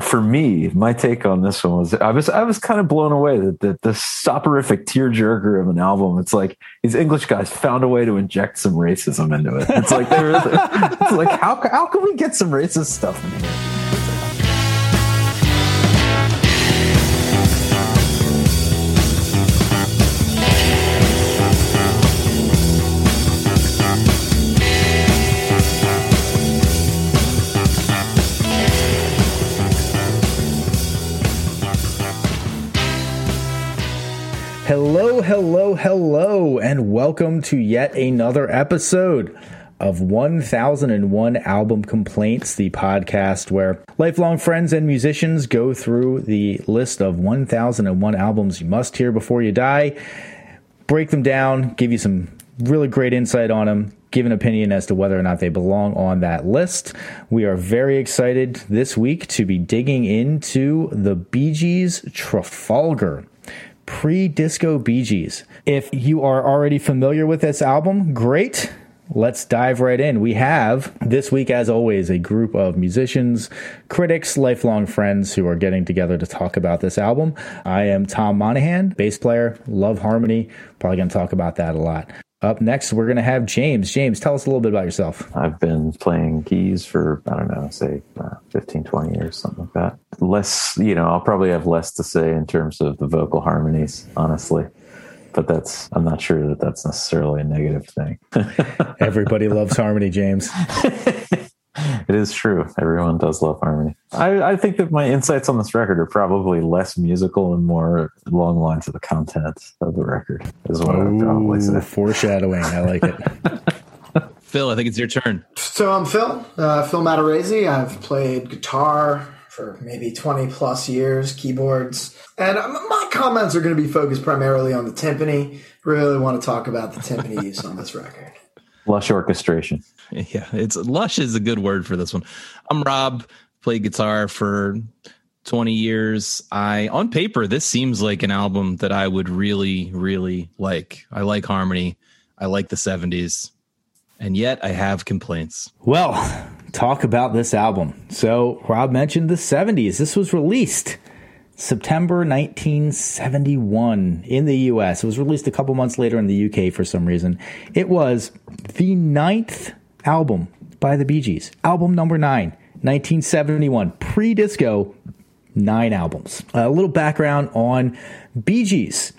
for me, my take on this one was I was I was kind of blown away that, that the soporific tearjerker of an album. It's like these English guys found a way to inject some racism into it. It's like it's like how how can we get some racist stuff in here? Hello, hello, and welcome to yet another episode of 1001 Album Complaints, the podcast where lifelong friends and musicians go through the list of 1001 albums you must hear before you die, break them down, give you some really great insight on them, give an opinion as to whether or not they belong on that list. We are very excited this week to be digging into the Bee Gees Trafalgar pre disco Bee Gees. If you are already familiar with this album, great. Let's dive right in. We have this week, as always, a group of musicians, critics, lifelong friends who are getting together to talk about this album. I am Tom Monahan, bass player, love harmony. Probably going to talk about that a lot. Up next, we're going to have James. James, tell us a little bit about yourself. I've been playing keys for, I don't know, say uh, 15, 20 years, something like that. Less, you know, I'll probably have less to say in terms of the vocal harmonies, honestly. But that's, I'm not sure that that's necessarily a negative thing. Everybody loves harmony, James. it is true. Everyone does love harmony. I, I, think that my insights on this record are probably less musical and more along lines of the content of the record, is what Ooh, I would probably say. Foreshadowing. I like it. Phil, I think it's your turn. So I'm Phil, uh, Phil Matarese. I've played guitar for maybe 20 plus years, keyboards. And my comments are going to be focused primarily on the timpani. Really want to talk about the timpani use on this record. Lush orchestration. Yeah, it's lush is a good word for this one. I'm Rob, played guitar for 20 years. I on paper this seems like an album that I would really really like. I like harmony. I like the 70s. And yet I have complaints. Well, talk about this album. So, Rob mentioned the 70s. This was released September 1971 in the US. It was released a couple months later in the UK for some reason. It was the ninth album by the Bee Gees. Album number nine, 1971, pre disco, nine albums. a little background on Bee Gees.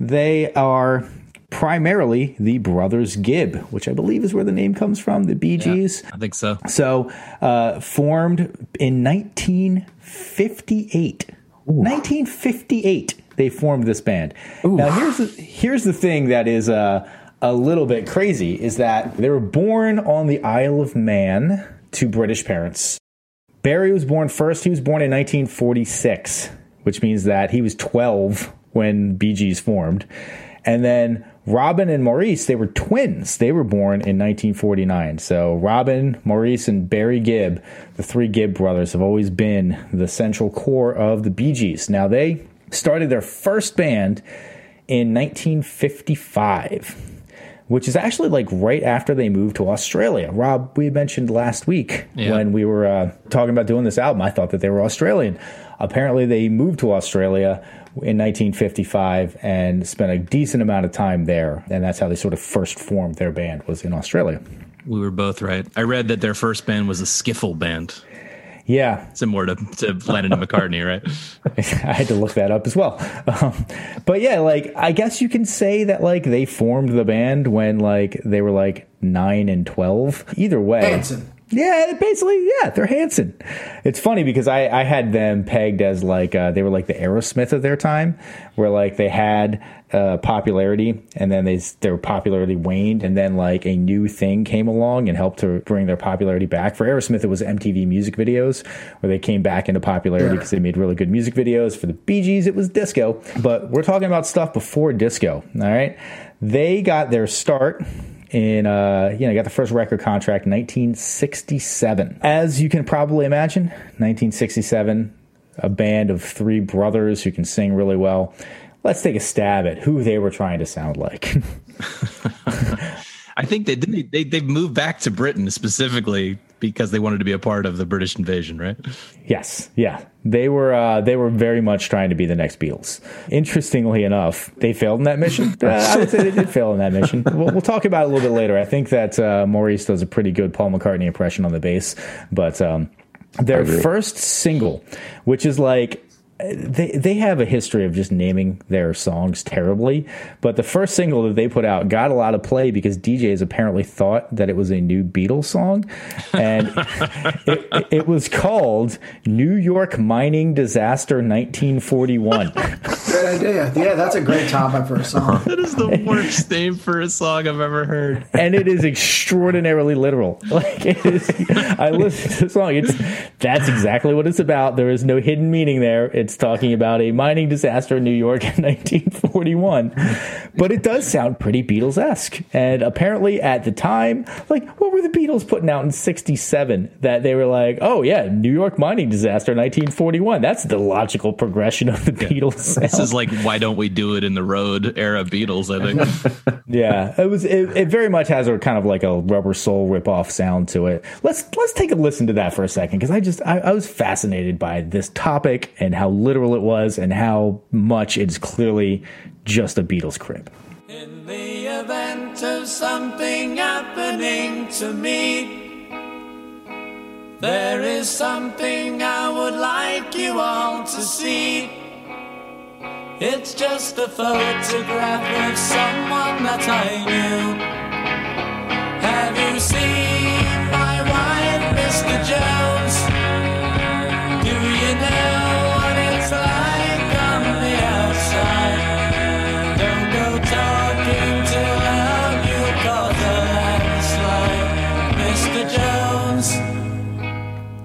They are primarily the brothers Gibb, which I believe is where the name comes from, the Bee Gees. Yeah, I think so. So, uh, formed in 1958. Ooh. 1958, they formed this band. Ooh. Now, here's the, here's the thing that is. Uh, a little bit crazy is that they were born on the Isle of Man to British parents. Barry was born first. He was born in 1946, which means that he was 12 when Bee Gees formed. And then Robin and Maurice, they were twins. They were born in 1949. So Robin, Maurice, and Barry Gibb, the three Gibb brothers, have always been the central core of the Bee Gees. Now, they started their first band in 1955 which is actually like right after they moved to Australia. Rob, we mentioned last week yeah. when we were uh, talking about doing this album, I thought that they were Australian. Apparently, they moved to Australia in 1955 and spent a decent amount of time there, and that's how they sort of first formed their band was in Australia. We were both right. I read that their first band was a skiffle band. Yeah. Similar to, to Lennon and McCartney, right? I had to look that up as well. Um, but yeah, like, I guess you can say that, like, they formed the band when, like, they were, like, 9 and 12. Either way. Hanson. Yeah, basically, yeah, they're Hanson. It's funny because I, I had them pegged as like uh, they were like the Aerosmith of their time, where like they had uh, popularity and then they their popularity waned, and then like a new thing came along and helped to bring their popularity back. For Aerosmith, it was MTV music videos where they came back into popularity because yeah. they made really good music videos. For the Bee Gees, it was disco, but we're talking about stuff before disco. All right, they got their start in uh, you know got the first record contract 1967 as you can probably imagine 1967 a band of three brothers who can sing really well. Let's take a stab at who they were trying to sound like. I think they didn't they, they've moved back to britain specifically because they wanted to be a part of the British invasion, right? Yes, yeah, they were. Uh, they were very much trying to be the next Beatles. Interestingly enough, they failed in that mission. Uh, I would say they did fail in that mission. We'll, we'll talk about it a little bit later. I think that uh, Maurice does a pretty good Paul McCartney impression on the bass, but um, their first single, which is like they they have a history of just naming their songs terribly. But the first single that they put out got a lot of play because DJs apparently thought that it was a new Beatles song, and it, it, was called "New York Mining Disaster 1941." Great idea. Yeah, that's a great topic for a song. that is the worst name for a song I've ever heard, and it is extraordinarily literal. Like it is, I listen to the song. It's that's exactly what it's about. There is no hidden meaning there. It's talking about a mining disaster in New York in 1941. But it does sound pretty Beatles esque. And apparently at the time, like, what were the Beatles putting out in 67 that they were like, oh, yeah, New York mining disaster 1941? That's the logical progression of the Beatles. Sound. This is like, why don't we do it in the road era Beatles, I think. yeah, it was, it, it very much has a kind of like a rubber soul ripoff sound to it. Let's, let's take a listen to that for a second because I just, I, I was fascinated by this topic and how literal it was and how much it's clearly just a Beatles crib. In the event of something happening to me, there is something I would like you all to see. It's just a photograph of someone that I knew. Have you seen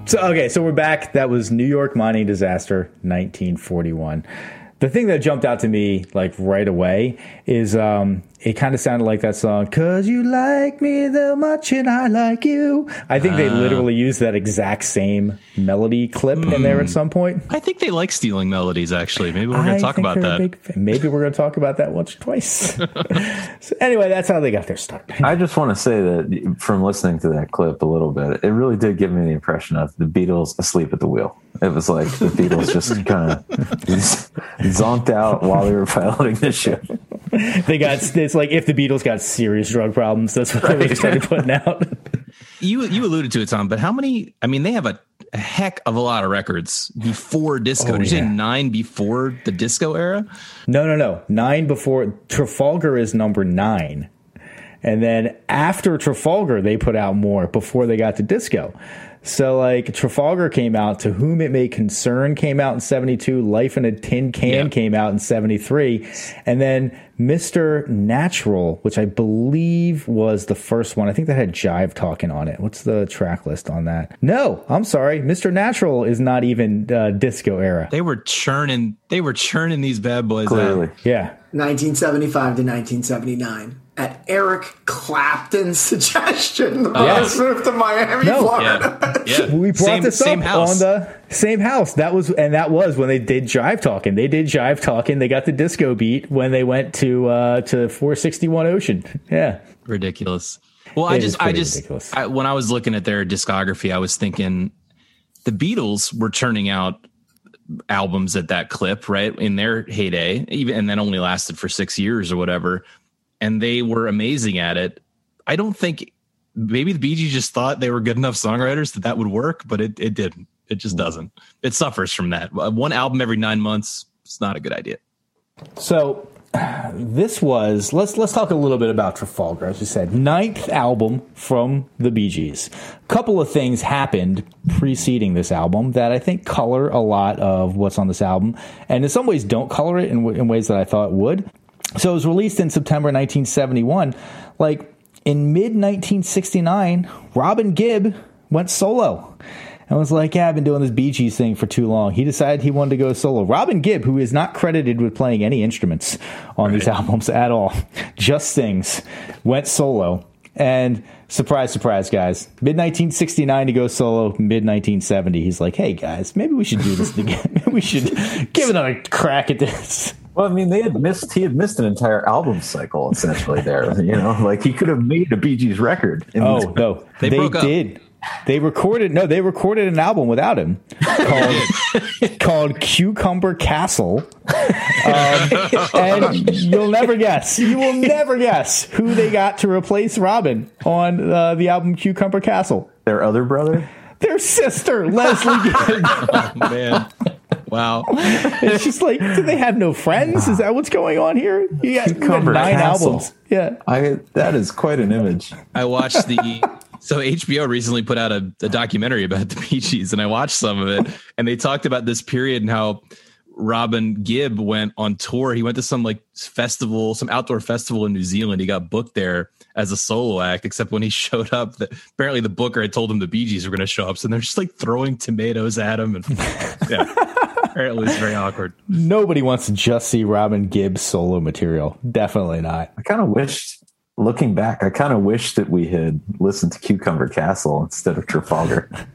So okay, so we're back. That was New York mining disaster, 1941. The thing that jumped out to me like right away is um, it kind of sounded like that song, Cause you like me that much and I like you. I think uh, they literally used that exact same melody clip mm, in there at hmm. some point. I think they like stealing melodies, actually. Maybe we're going to talk about that. Big, maybe we're going to talk about that once or twice. so anyway, that's how they got their start. I just want to say that from listening to that clip a little bit, it really did give me the impression of the Beatles asleep at the wheel. It was like the Beatles just kind of zonked out while they were piloting the ship. They got it's like if the Beatles got serious drug problems, that's what right. they started putting out. you you alluded to it, Tom, but how many? I mean, they have a, a heck of a lot of records before disco. Oh, Did you yeah. say nine before the disco era? No, no, no. Nine before Trafalgar is number nine. And then after Trafalgar, they put out more before they got to disco. So like Trafalgar came out, To Whom It May Concern came out in 72, Life in a Tin Can yeah. came out in 73, and then Mr. Natural, which I believe was the first one. I think that had Jive talking on it. What's the track list on that? No, I'm sorry. Mr. Natural is not even uh, disco era. They were churning they were churning these bad boys Clearly. out. Yeah. 1975 to 1979 at Eric Clapton's suggestion. The yes. moved to Miami, no. Florida. Yeah. yeah. We brought same, this up on the same house. That was and that was when they did Jive Talking. They did Jive Talking. They got the disco beat when they went to uh to 461 Ocean. Yeah. Ridiculous. Well, it I just I just I, when I was looking at their discography, I was thinking the Beatles were turning out albums at that clip, right? In their heyday, even and then only lasted for 6 years or whatever and they were amazing at it. I don't think maybe the Bee Gees just thought they were good enough songwriters that that would work, but it, it didn't. It just doesn't. It suffers from that. Uh, one album every nine months. It's not a good idea. So this was let's let's talk a little bit about Trafalgar. As you said, ninth album from the Bee Gees. A couple of things happened preceding this album that I think color a lot of what's on this album, and in some ways don't color it in, in ways that I thought would. So it was released in September 1971. Like in mid 1969, Robin Gibb went solo and was like, Yeah, I've been doing this Bee Gees thing for too long. He decided he wanted to go solo. Robin Gibb, who is not credited with playing any instruments on right. these albums at all, just sings, went solo. And surprise, surprise, guys. Mid 1969 to go solo. Mid 1970, he's like, "Hey guys, maybe we should do this again. maybe we should give another crack at this." Well, I mean, they had missed he had missed an entire album cycle essentially there. You know, like he could have made a Bee Gees record. oh no, they, they did. they recorded no, they recorded an album without him called called Cucumber Castle. Um, and you'll never guess, you will never guess who they got to replace Robin on uh, the album Cucumber Castle. Their other brother? Their sister, Lesley Gibb. Oh, man. Wow. It's just like, do they have no friends? Is that what's going on here? You got, you got Cucumber nine Castle. albums. Yeah. I that is quite an image. I watched the so HBO recently put out a, a documentary about the Bee Gees, and I watched some of it, and they talked about this period and how Robin Gibb went on tour. He went to some like festival, some outdoor festival in New Zealand. He got booked there as a solo act, except when he showed up, that apparently the booker had told him the Bee Gees were going to show up, so they're just like throwing tomatoes at him, and yeah, apparently it was very awkward. Nobody wants to just see Robin Gibb's solo material. Definitely not. I kind of wished, looking back, I kind of wish that we had listened to Cucumber Castle instead of Trafalgar.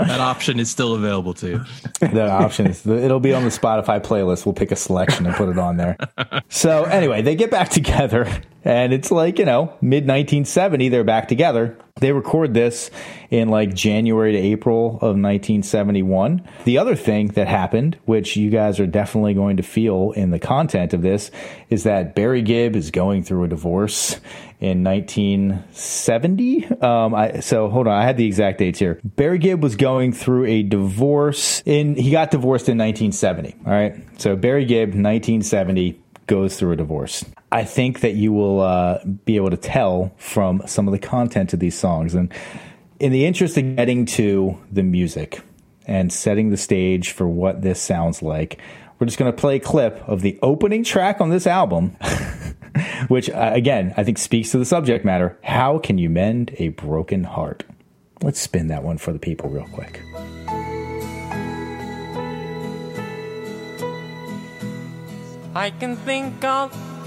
That option is still available to you. The options. It'll be on the Spotify playlist. We'll pick a selection and put it on there. So anyway, they get back together, and it's like you know mid 1970. They're back together. They record this in like January to April of 1971. The other thing that happened, which you guys are definitely going to feel in the content of this, is that Barry Gibb is going through a divorce in 1970. Um, I, so hold on, I had the exact dates here. Barry Gibb was going through a divorce in, he got divorced in 1970. All right. So Barry Gibb, 1970, goes through a divorce. I think that you will uh, be able to tell from some of the content of these songs. And in the interest of getting to the music and setting the stage for what this sounds like, we're just going to play a clip of the opening track on this album, which, uh, again, I think speaks to the subject matter. How can you mend a broken heart? Let's spin that one for the people real quick. I can think of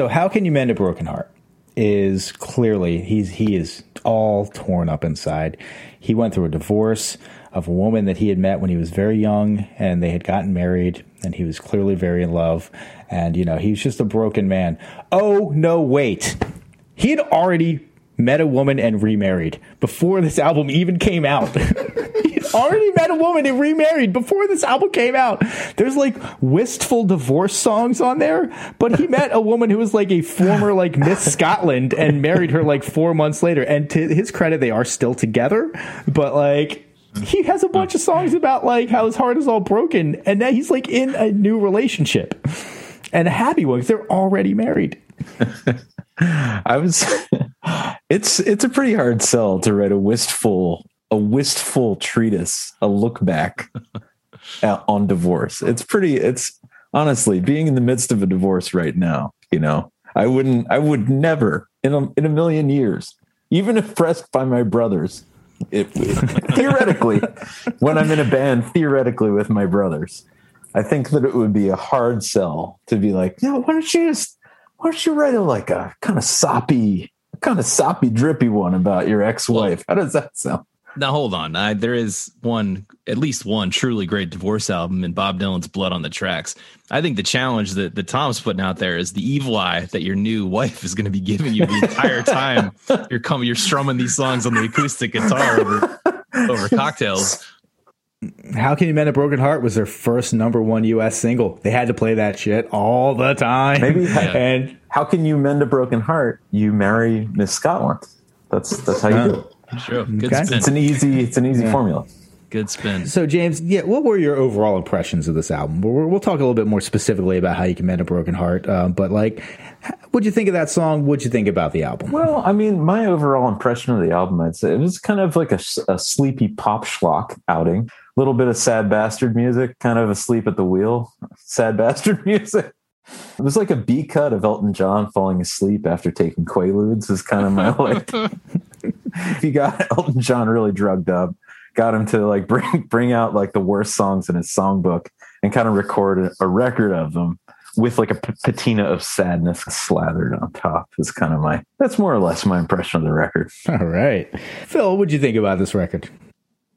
So, how can you mend a broken heart? Is clearly he's he is all torn up inside. He went through a divorce of a woman that he had met when he was very young, and they had gotten married, and he was clearly very in love. And you know, he's just a broken man. Oh no, wait, he had already met a woman and remarried before this album even came out. Already met a woman and remarried before this album came out. There's like wistful divorce songs on there, but he met a woman who was like a former like Miss Scotland and married her like four months later. And to his credit, they are still together, but like he has a bunch of songs about like how his heart is all broken and now he's like in a new relationship and a happy one because they're already married. I was it's it's a pretty hard sell to write a wistful a wistful treatise, a look back uh, on divorce. It's pretty it's honestly being in the midst of a divorce right now, you know. I wouldn't I would never in a, in a million years, even if pressed by my brothers, it, theoretically when I'm in a band theoretically with my brothers, I think that it would be a hard sell to be like, yeah, why don't you just why don't you write a like a kind of soppy, kind of soppy, drippy one about your ex-wife? How does that sound? Now hold on. I, there is one, at least one truly great divorce album in Bob Dylan's Blood on the Tracks. I think the challenge that, that Tom's putting out there is the evil eye that your new wife is going to be giving you the entire time you're coming, you're strumming these songs on the acoustic guitar over, over cocktails. How Can You Mend a Broken Heart was their first number one US single. They had to play that shit all the time. Maybe- and How can you mend a broken heart? You marry Miss Scotland. That's that's how you do it. Sure. Good Okay. spin. It's an easy it's an easy formula. Good spin. so, James, yeah, what were your overall impressions of this album? We'll, we'll talk a little bit more specifically about how you can mend a broken heart. Uh, but, like, what'd you think of that song? What'd you think about the album? Well, I mean, my overall impression of the album, I'd say it was kind of like a, a sleepy pop schlock outing. A little bit of sad bastard music, kind of asleep at the wheel, sad bastard music. It was like a B cut of Elton John falling asleep after taking Quaaludes. Is kind of my like. if you got Elton John really drugged up, got him to like bring bring out like the worst songs in his songbook and kind of record a, a record of them with like a p- patina of sadness slathered on top. Is kind of my that's more or less my impression of the record. All right, Phil, what'd you think about this record?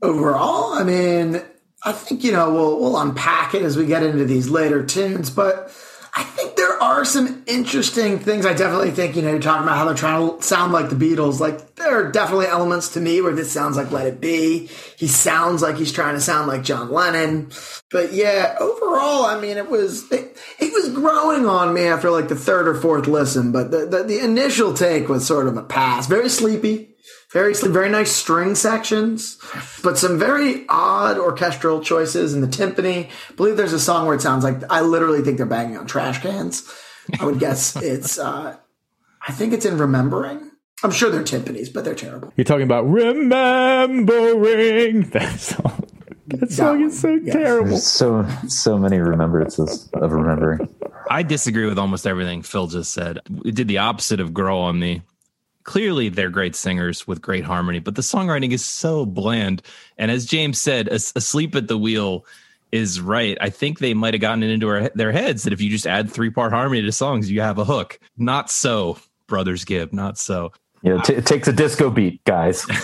Overall, I mean, I think you know we'll we'll unpack it as we get into these later tunes, but I think there are some interesting things. I definitely think you know you're talking about how they're trying to sound like the Beatles. Like there are definitely elements to me where this sounds like Let It Be. He sounds like he's trying to sound like John Lennon. But yeah, overall, I mean, it was it, it was growing on me after like the third or fourth listen. But the the, the initial take was sort of a pass. Very sleepy. Very, very nice string sections, but some very odd orchestral choices in the timpani. I believe there's a song where it sounds like I literally think they're banging on trash cans. I would guess it's, uh, I think it's in Remembering. I'm sure they're timpanis, but they're terrible. You're talking about remembering that song. That song one, is so yes. terrible. There's so so many remembrances of remembering. I disagree with almost everything Phil just said. It did the opposite of grow on me. Clearly, they're great singers with great harmony, but the songwriting is so bland. And as James said, as- asleep at the wheel is right. I think they might have gotten it into our, their heads that if you just add three part harmony to songs, you have a hook. Not so, Brothers Gibb. Not so. Yeah, t- it takes a disco beat, guys.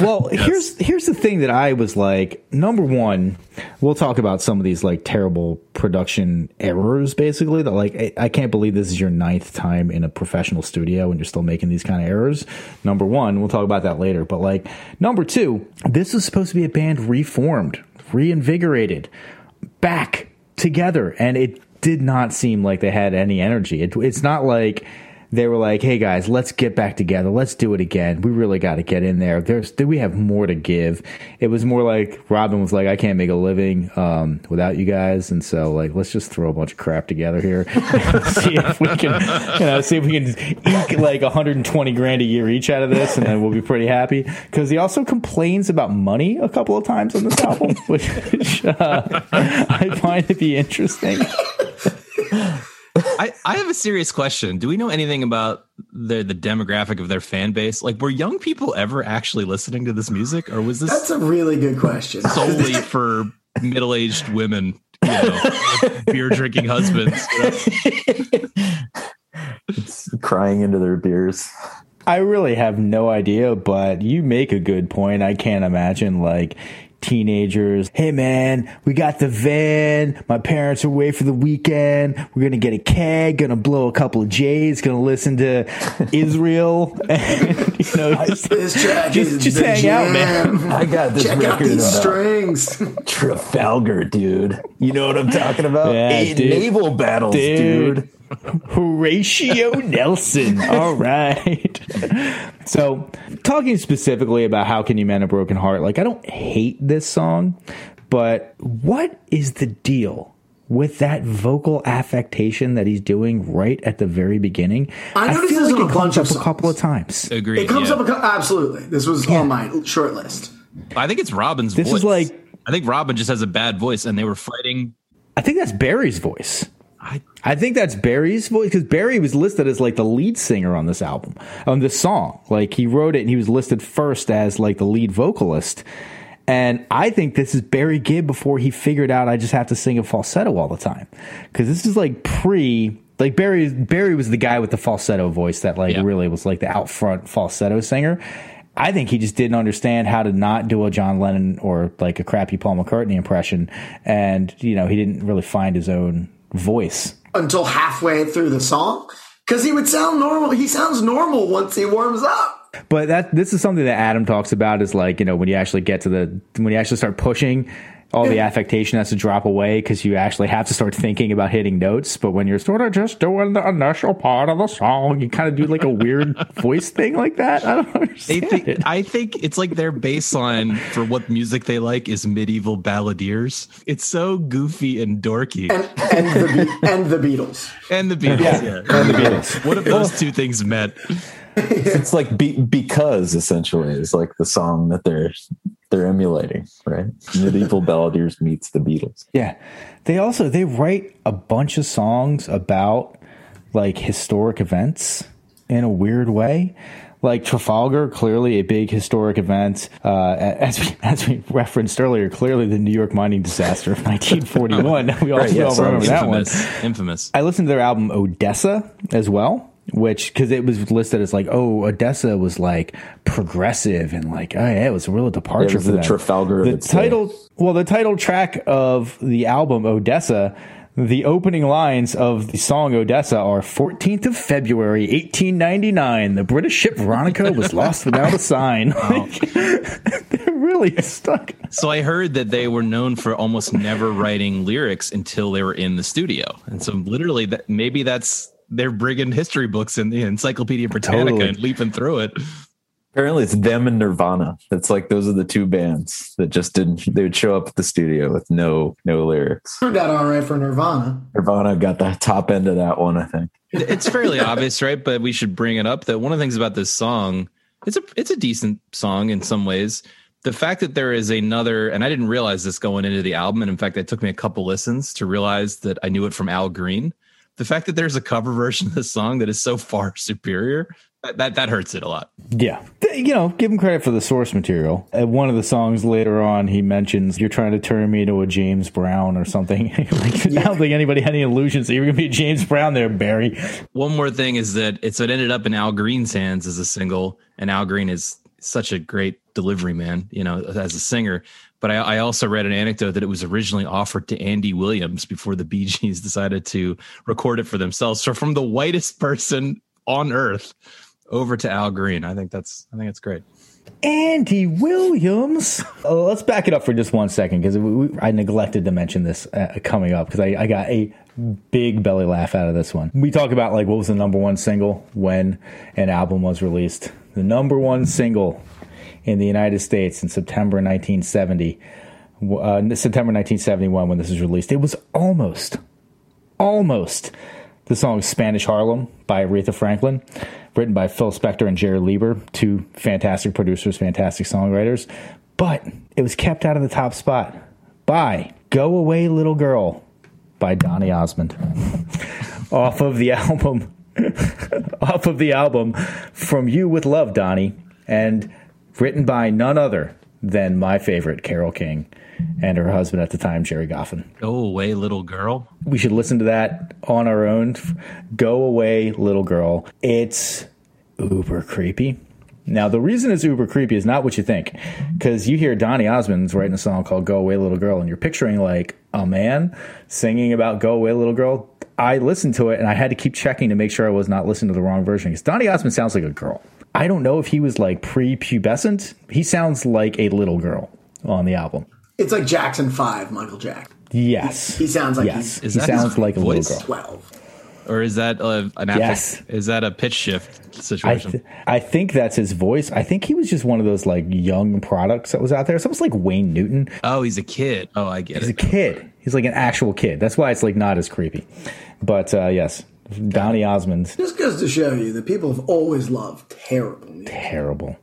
Well, here's here's the thing that I was like, number one, we'll talk about some of these like terrible production errors, basically. That like I, I can't believe this is your ninth time in a professional studio and you're still making these kind of errors. Number one, we'll talk about that later. But like number two, this is supposed to be a band reformed, reinvigorated, back together, and it did not seem like they had any energy. It, it's not like they were like, "Hey guys, let's get back together. Let's do it again. We really got to get in there. There's do we have more to give." It was more like Robin was like, "I can't make a living um, without you guys, and so like let's just throw a bunch of crap together here, see if we can, you know, see if we can eke like 120 grand a year each out of this, and then we'll be pretty happy." Because he also complains about money a couple of times on this album, which uh, I find to be interesting. I, I have a serious question. Do we know anything about the the demographic of their fan base? Like, were young people ever actually listening to this music, or was this That's a really good question. solely for middle aged women, you know, beer drinking husbands? you know? It's crying into their beers. I really have no idea, but you make a good point. I can't imagine like teenagers. Hey man, we got the van. My parents are away for the weekend. We're gonna get a keg, gonna blow a couple of J's, gonna listen to Israel, and you know, just, just, is just hang out, man. I got this Check out these strings. Trafalgar, dude. You know what I'm talking about? Yeah, Eight dude. naval battles, Dude. dude. Horatio Nelson. All right. So, talking specifically about how can you mend a broken heart? Like, I don't hate this song, but what is the deal? With that vocal affectation that he's doing right at the very beginning, I noticed feel this like on it a comes bunch of up a couple of times. Agreed. It comes yeah. up a, co- absolutely. This was on my short list. I think it's Robin's This voice. is like- I think Robin just has a bad voice, and they were fighting. I think that's Barry's voice. I I think that's Barry's voice because Barry was listed as like the lead singer on this album, on this song. Like he wrote it and he was listed first as like the lead vocalist. And I think this is Barry Gibb before he figured out I just have to sing a falsetto all the time. Because this is like pre, like Barry, Barry was the guy with the falsetto voice that like Yeah. really was like the out front falsetto singer. I think he just didn't understand how to not do a John Lennon or like a crappy Paul McCartney impression. And, you know, he didn't really find his own voice. until halfway through the song because he would sound normal. He sounds normal once he warms up. But that this is something that Adam talks about is like you know when you actually get to the when you actually start pushing, all the affectation has to drop away because you actually have to start thinking about hitting notes. But when you're sort of just doing the initial part of the song, you kind of do like a weird voice thing like that. I don't They understand think, it. I think it's like their baseline for what music they like is medieval balladeers. It's so goofy and dorky. And, and, the, Be- and the Beatles. And the Beatles. Yeah. And the Beatles. What if those two things met? It's like be, because essentially is like the song that they're they're emulating, right? Medieval Balladeers meets the Beatles. Yeah. They also they write a bunch of songs about like historic events in a weird way. Like Trafalgar, clearly a big historic event. Uh, as we as we referenced earlier, clearly the New York mining disaster of 1941. we all, Right, we all yes, remember that one. infamous, infamous. I listened to their album Odessa as well, which because it was listed as like, oh, Odessa was like progressive and like, oh yeah, it was a real departure It was for the them. Trafalgar The its day. title, well, the title track of the album Odessa. The opening lines of the song Odessa are 14th of February, 1899. The British ship Veronica was lost without a sign. Like, they're really stuck. So I heard that they were known for almost never writing lyrics until they were in the studio, and so literally that maybe that's they're bringing history books in the Encyclopedia Britannica Totally. and leaping through it. Apparently, it's them and Nirvana. It's like those are the two bands that just didn't. They would show up at the studio with no no lyrics. Turned out all right for Nirvana. Nirvana got the top end of that one, I think. It's fairly obvious, right? But we should bring it up that one of the things about this song, it's a it's a decent song in some ways. The fact that there is another, and I didn't realize this going into the album, and in fact, it took me a couple listens to realize that I knew it from Al Green. The fact that there's a cover version of this song that is so far superior, that that, that hurts it a lot. Yeah. You know, give him credit for the source material. At one of the songs later on, he mentions, You're trying to turn me into a James Brown or something. like, I don't think anybody had any illusions that you were going to be a James Brown there, Barry. One more thing is that it's it ended up in Al Green's hands as a single, and Al Green is such a great delivery man, you know, as a singer. But I, I also read an anecdote that it was originally offered to Andy Williams before the Bee Gees decided to record it for themselves. So from the whitest person on earth over to Al Green, I think that's I think it's great. Andy Williams. Uh, let's back it up for just one second because I neglected to mention this uh, coming up because I, I got a big belly laugh out of this one. We talk about like what was the number one single when an album was released. The number one single in the United States in September 1970, uh, September 1971 when this was released. It was almost, almost the song Spanish Harlem by Aretha Franklin, written by Phil Spector and Jerry Leiber, two fantastic producers, fantastic songwriters. But it was kept out of the top spot by Go Away Little Girl by Donny Osmond off of the album off of the album From You with Love Donnie and written by none other than my favorite Carole King and her husband at the time Gerry Goffin. Go away, little girl. We should listen to that on our own. Go away little girl. It's uber creepy. Now, the reason it's uber creepy is not what you think, because you hear Donny Osmond's writing a song called Go Away Little Girl, and you're picturing like a man singing about Go Away Little Girl. I listened to it and I had to keep checking to make sure I was not listening to the wrong version because Donny Osmond sounds like a girl. I don't know if he was like pre-pubescent. He sounds like a little girl on the album. It's like Jackson 5, Michael Jack. Yes, He sounds like yes. he's Is he that sounds his like a voice? little girl. 12. Or is that uh, an affect- Yes. is that a pitch shift I, situation? th- I think that's his voice. I think he was just one of those like young products that was out there. It's almost like Wayne Newton. oh, he's a kid. Oh, I get He's a kid. He's like an actual kid. That's why it's like not as creepy. But uh, yes, Donny Osmond, Just goes to show you that people have always loved terrible music. terrible,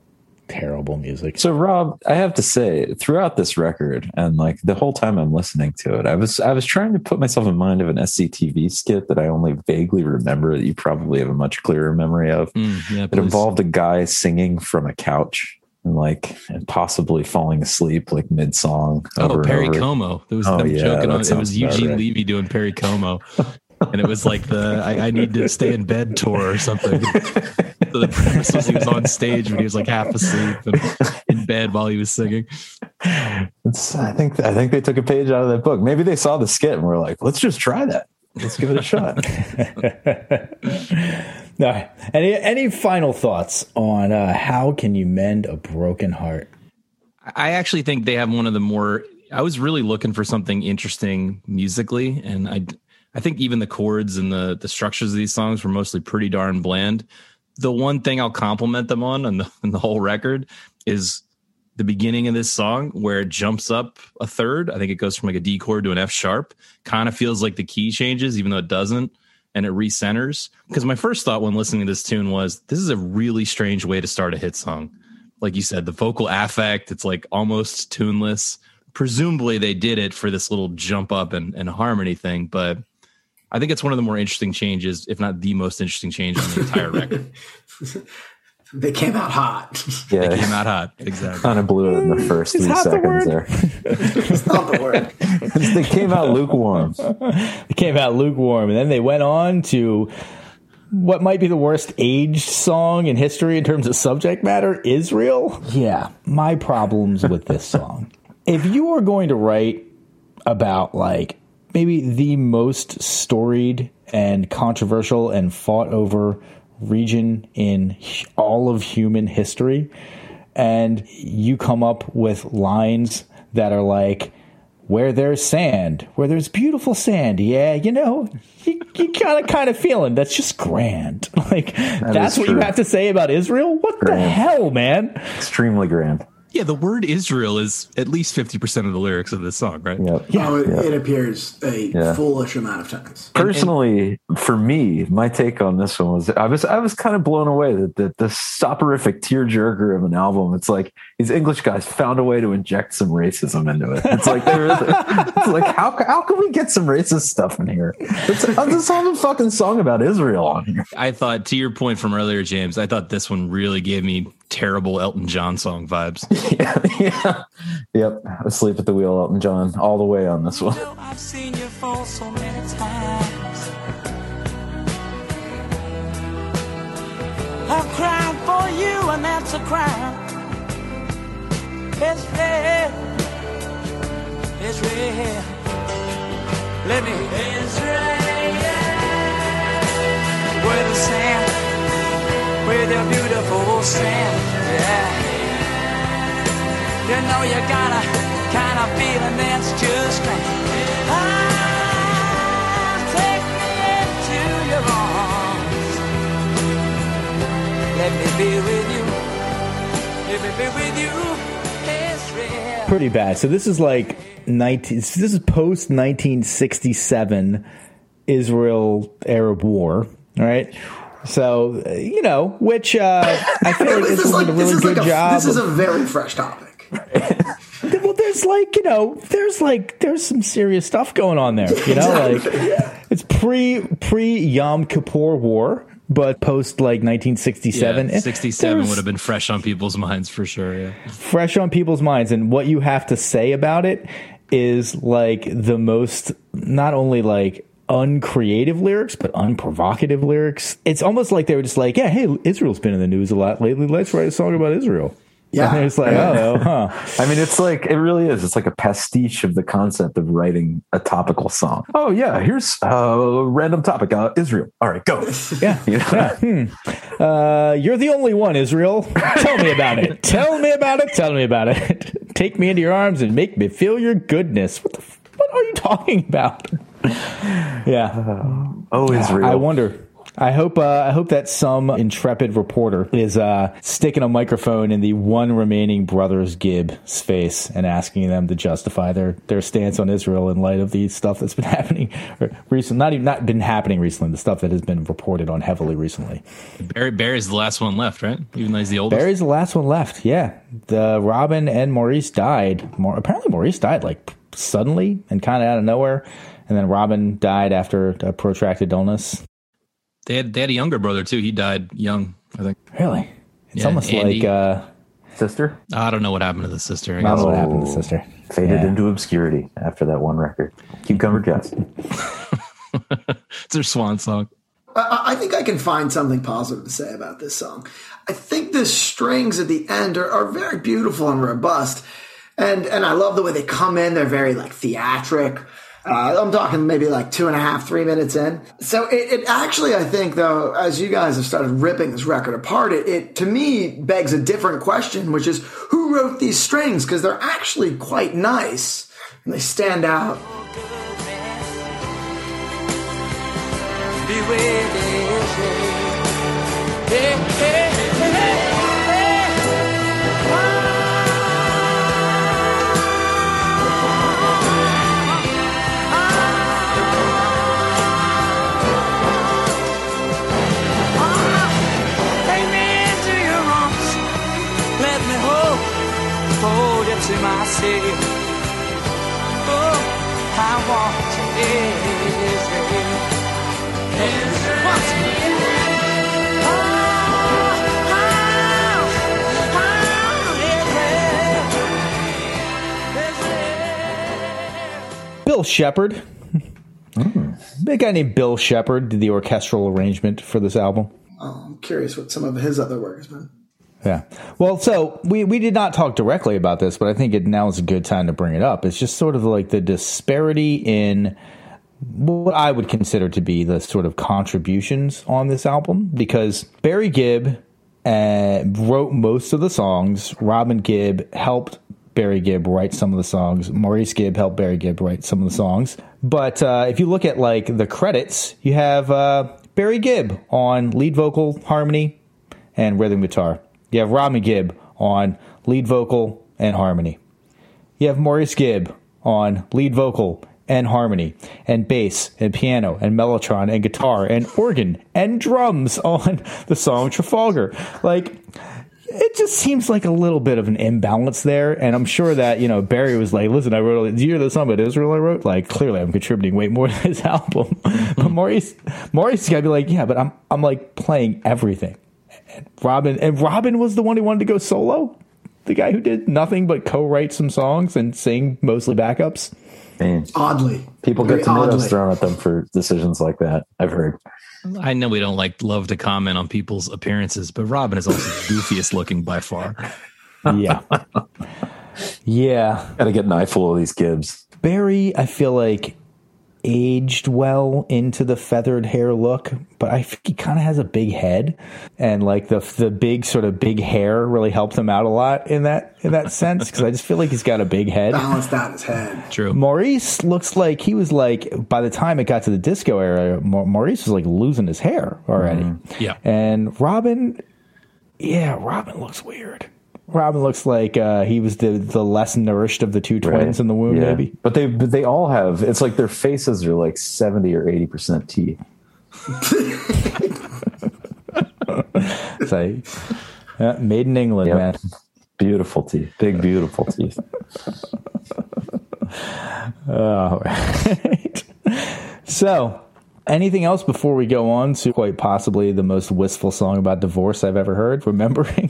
terrible music. So Rob, I have to say, throughout this record and like the whole time I'm listening to it, I was I was trying to put myself in mind of an SCTV skit that I only vaguely remember that you probably have a much clearer memory of. Mm, yeah, It please. involved a guy singing from a couch and like and possibly falling asleep like mid song. Oh, Perry Como. There was Oh, them yeah, joking on. It sounds was Eugene right. Levy doing Perry Como, and it was like the I, I need to stay in bed tour or something. so the premise was he was on stage when he was like half asleep and in bed while he was singing. It's, I think I think they took a page out of that book. Maybe they saw the skit and were like, let's just try that. Let's give it a shot. No, any any final thoughts on uh, how can you mend a broken heart? I actually think they have one of the more. I was really looking for something interesting musically, and I, I think even the chords and the the structures of these songs were mostly pretty darn bland. The one thing I'll compliment them on, and the, the whole record, is the beginning of this song where it jumps up a third. I think it goes from like a D chord to an F sharp. Kind of feels like the key changes, even though it doesn't, and it recenters. Because my first thought when listening to this tune was, this is a really strange way to start a hit song like you said, the vocal affect, it's like almost tuneless. Presumably they did it for this little jump up and, and harmony thing, but I think it's one of the more interesting changes, if not the most interesting change on the entire record. They came out hot. Yeah, It came out hot. Exactly. kind of blew it in the first Is three hot the seconds there. It's not the word. they came out lukewarm. They came out lukewarm, and then they went on to what might be the worst aged song in history in terms of subject matter Israel. Yeah, my problems with this song. If you are going to write about, like, maybe the most storied and controversial and fought over region in all of human history, and you come up with lines that are like, where there's sand, where there's beautiful sand, yeah, you know, you, you kind of kind of feeling that's just grand. Like that's is what you have to say about Israel. What the hell, man? Extremely grand. Yeah, the word Israel is at least 50% of the lyrics of this song, right? Yep. Yeah. Oh, it, it appears a Yeah. foolish amount of times. Personally, for me, my take on this one was I was I was kind of blown away that that the soporific tearjerker of an album. It's like these English guys found a way to inject some racism into it. It's like they're it's like how how can we get some racist stuff in here? It's, this whole fucking song about Israel on here. I thought, to your point from earlier, James, I thought this one really gave me terrible Elton John song vibes. Yeah, yeah, yep. Asleep at the wheel, Elton John, all the way on this one. I've seen you fall so many times. I've cried for you, and that's a crime. It's real. It's real. Let me. Israel. Where the beautiful. Yeah. You know you got a kind of feeling that's just right. Ah, your with with. Pretty bad. So this is like 19 this is post 1967 Israel Arab War, all right? So, uh, you know, which uh, I feel like This this is is like a this really is good like a job. this is a very fresh topic. well, there's like you know, there's like there's some serious stuff going on there. You know, like it's pre pre Yom Kippur War, but post like 1967. Yeah, Eh, 67 would have been fresh on people's minds for sure. Yeah. fresh on people's minds, and what you have to say about it is like the most not only like uncreative lyrics but unprovocative lyrics it's almost like they were just like yeah hey israel's been in the news a lot lately let's write a song about israel Yeah. and it's like oh huh I mean, it's like it really is. It's like a pastiche of the concept of writing a topical song. Oh yeah, here's a random topic. Uh, Israel. All right, go. yeah You know? Uh, you're the only one, Israel. Tell me about it. Tell me about it. Tell me about it. Take me into your arms and make me feel your goodness. What the? f- What are you talking about? Yeah, Oh, Israel. I wonder. I hope. Uh, I hope that some intrepid reporter is uh, sticking a microphone in the one remaining brothers Gibb's face and asking them to justify their their stance on Israel in light of the stuff that's been happening recently. Not even not been happening recently. The stuff that has been reported on heavily recently. Barry, Barry's the last one left, right? Even though he's the oldest. Barry's the last one left. Yeah, the Robin and Maurice died. More apparently, Maurice died like suddenly and kind of out of nowhere, and then Robin died after a protracted illness. They had they had a younger brother too. He died young, I think. Really, it's Yeah, almost Andy. like uh, sister I don't know what happened to the sister. I I don't know what happened to the sister. faded Yeah. into obscurity after that one record. Cucumber Jazz. It's their swan song. I, I think I can find something positive to say about this song. I think the strings at the end are, are very beautiful and robust, and and I love the way they come in. They're very like theatric. Uh, I'm talking maybe like two and a half, three minutes in. So it, it actually, I think, though, as you guys have started ripping this record apart, it, it to me begs a different question, which is who wrote these strings? Because they're actually quite nice and they stand out. Myself. Oh, I want you, Israel. Bill Shepherd. Hmm. Big guy named Bill Shepherd did the orchestral arrangement for this album. Oh, I'm curious what some of his other work has been. Yeah. Well, so we, we did not talk directly about this, but I think it now is a good time to bring it up. It's just sort of like the disparity in what I would consider to be the sort of contributions on this album because Barry Gibb uh, wrote most of the songs. Robin Gibb helped Barry Gibb write some of the songs. Maurice Gibb helped Barry Gibb write some of the songs. But uh, if you look at like the credits, you have uh, Barry Gibb on lead vocal, harmony, and rhythm guitar. You have Robin Gibb on lead vocal and harmony. You have Maurice Gibb on lead vocal and harmony, and bass and piano and mellotron and guitar and organ and drums on the song Trafalgar. Like, it just seems like a little bit of an imbalance there. And I'm sure that, you know, Barry was like, listen, I wrote, do you hear the song about Israel I wrote? Like, clearly I'm contributing way more to this album. but Maurice, Maurice got to be like, yeah, but I'm, I'm like playing everything. And Robin, and Robin was the one who wanted to go solo. The guy who did nothing but co-write some songs and sing mostly backups. Man, Oddly, people get tomatoes oddly. thrown at them for decisions like that. I've heard. I know we don't like love to comment on people's appearances, but Robin is also the goofiest looking by far. Yeah. yeah. Got to get an eyeful of these Gibbs. Barry, I feel like aged well into the feathered hair look, but I think he kind of has a big head, and like the the big sort of big hair really helped him out a lot in that in that sense because I just feel like he's got a big head. Balanced out his head. True. Maurice looks like he was like by the time it got to the disco era, Ma- Maurice was like losing his hair already. Mm-hmm. Yeah. And Robin, yeah, Robin looks weird. Robin looks like uh, he was the the less nourished of the two twins in the womb, Yeah. maybe. But they but they all have. It's like their faces are like seventy or eighty percent teeth. It's like, made in England, Yep. man. Beautiful teeth, big beautiful teeth. All right. so, anything else before we go on to quite possibly the most wistful song about divorce I've ever heard? Remembering.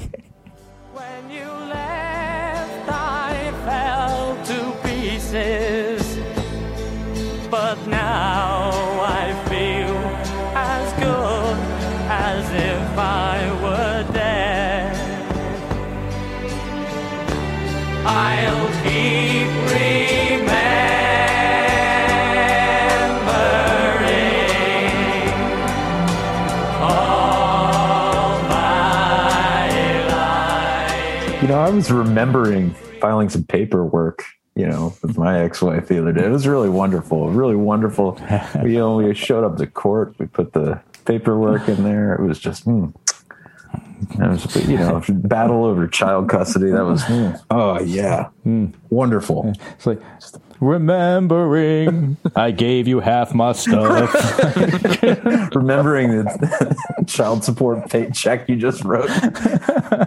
Know, I was remembering filing some paperwork. You know, with my ex-wife the other day. It was really wonderful, really wonderful. We, you know, we showed up to court. We put the paperwork in there. It was just, hmm. That was, you know, battle over child custody. That was, hmm. oh yeah, wonderful. It's like, remembering I gave you half my stuff. remembering the child support pay check you just wrote.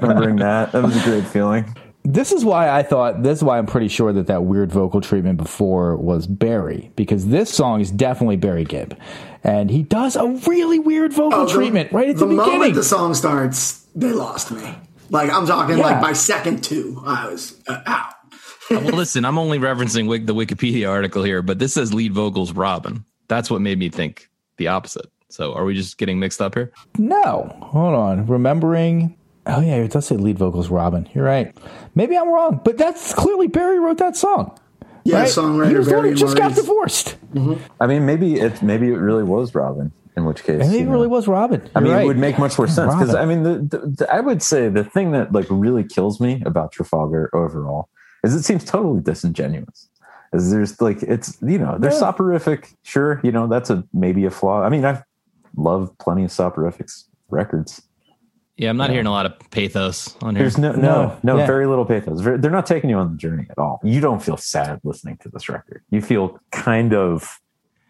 remembering that. That was a great feeling. this is why I thought, this is why I'm pretty sure that that weird vocal treatment before was Barry, because this song is definitely Barry Gibb. And he does a really weird vocal Oh, the- treatment right at the, moment beginning. the moment the song starts, they lost me. Like I'm talking Yeah. like by second two, I was uh, out. well, listen, I'm only referencing Wik- the Wikipedia article here, but this says lead vocals Robin. That's what made me think the opposite. So are we just getting mixed up here? No, hold on. Remembering. Oh yeah, it does say lead vocals Robin. You're right. Maybe I'm wrong, but that's clearly Barry wrote that song. Yeah, right? songwriter he was Barry who just got Maurice. divorced. Mm-hmm. I mean, maybe it maybe it really was Robin. In which case, maybe you it know. really was Robin. I You're mean, right. it would make much more sense because I mean, the, the, the- I would say the thing that like really kills me about Trafalgar overall is it seems totally disingenuous. Is there's like it's you know they're Yeah. soporific, sure, you know that's a maybe a flaw. I mean, I've loved plenty of soporifics records. Yeah, I'm not hearing a lot of pathos on here. There's no no No, no, yeah. very little pathos. They're not taking you on the journey at all. You don't feel sad listening to this record. You feel kind of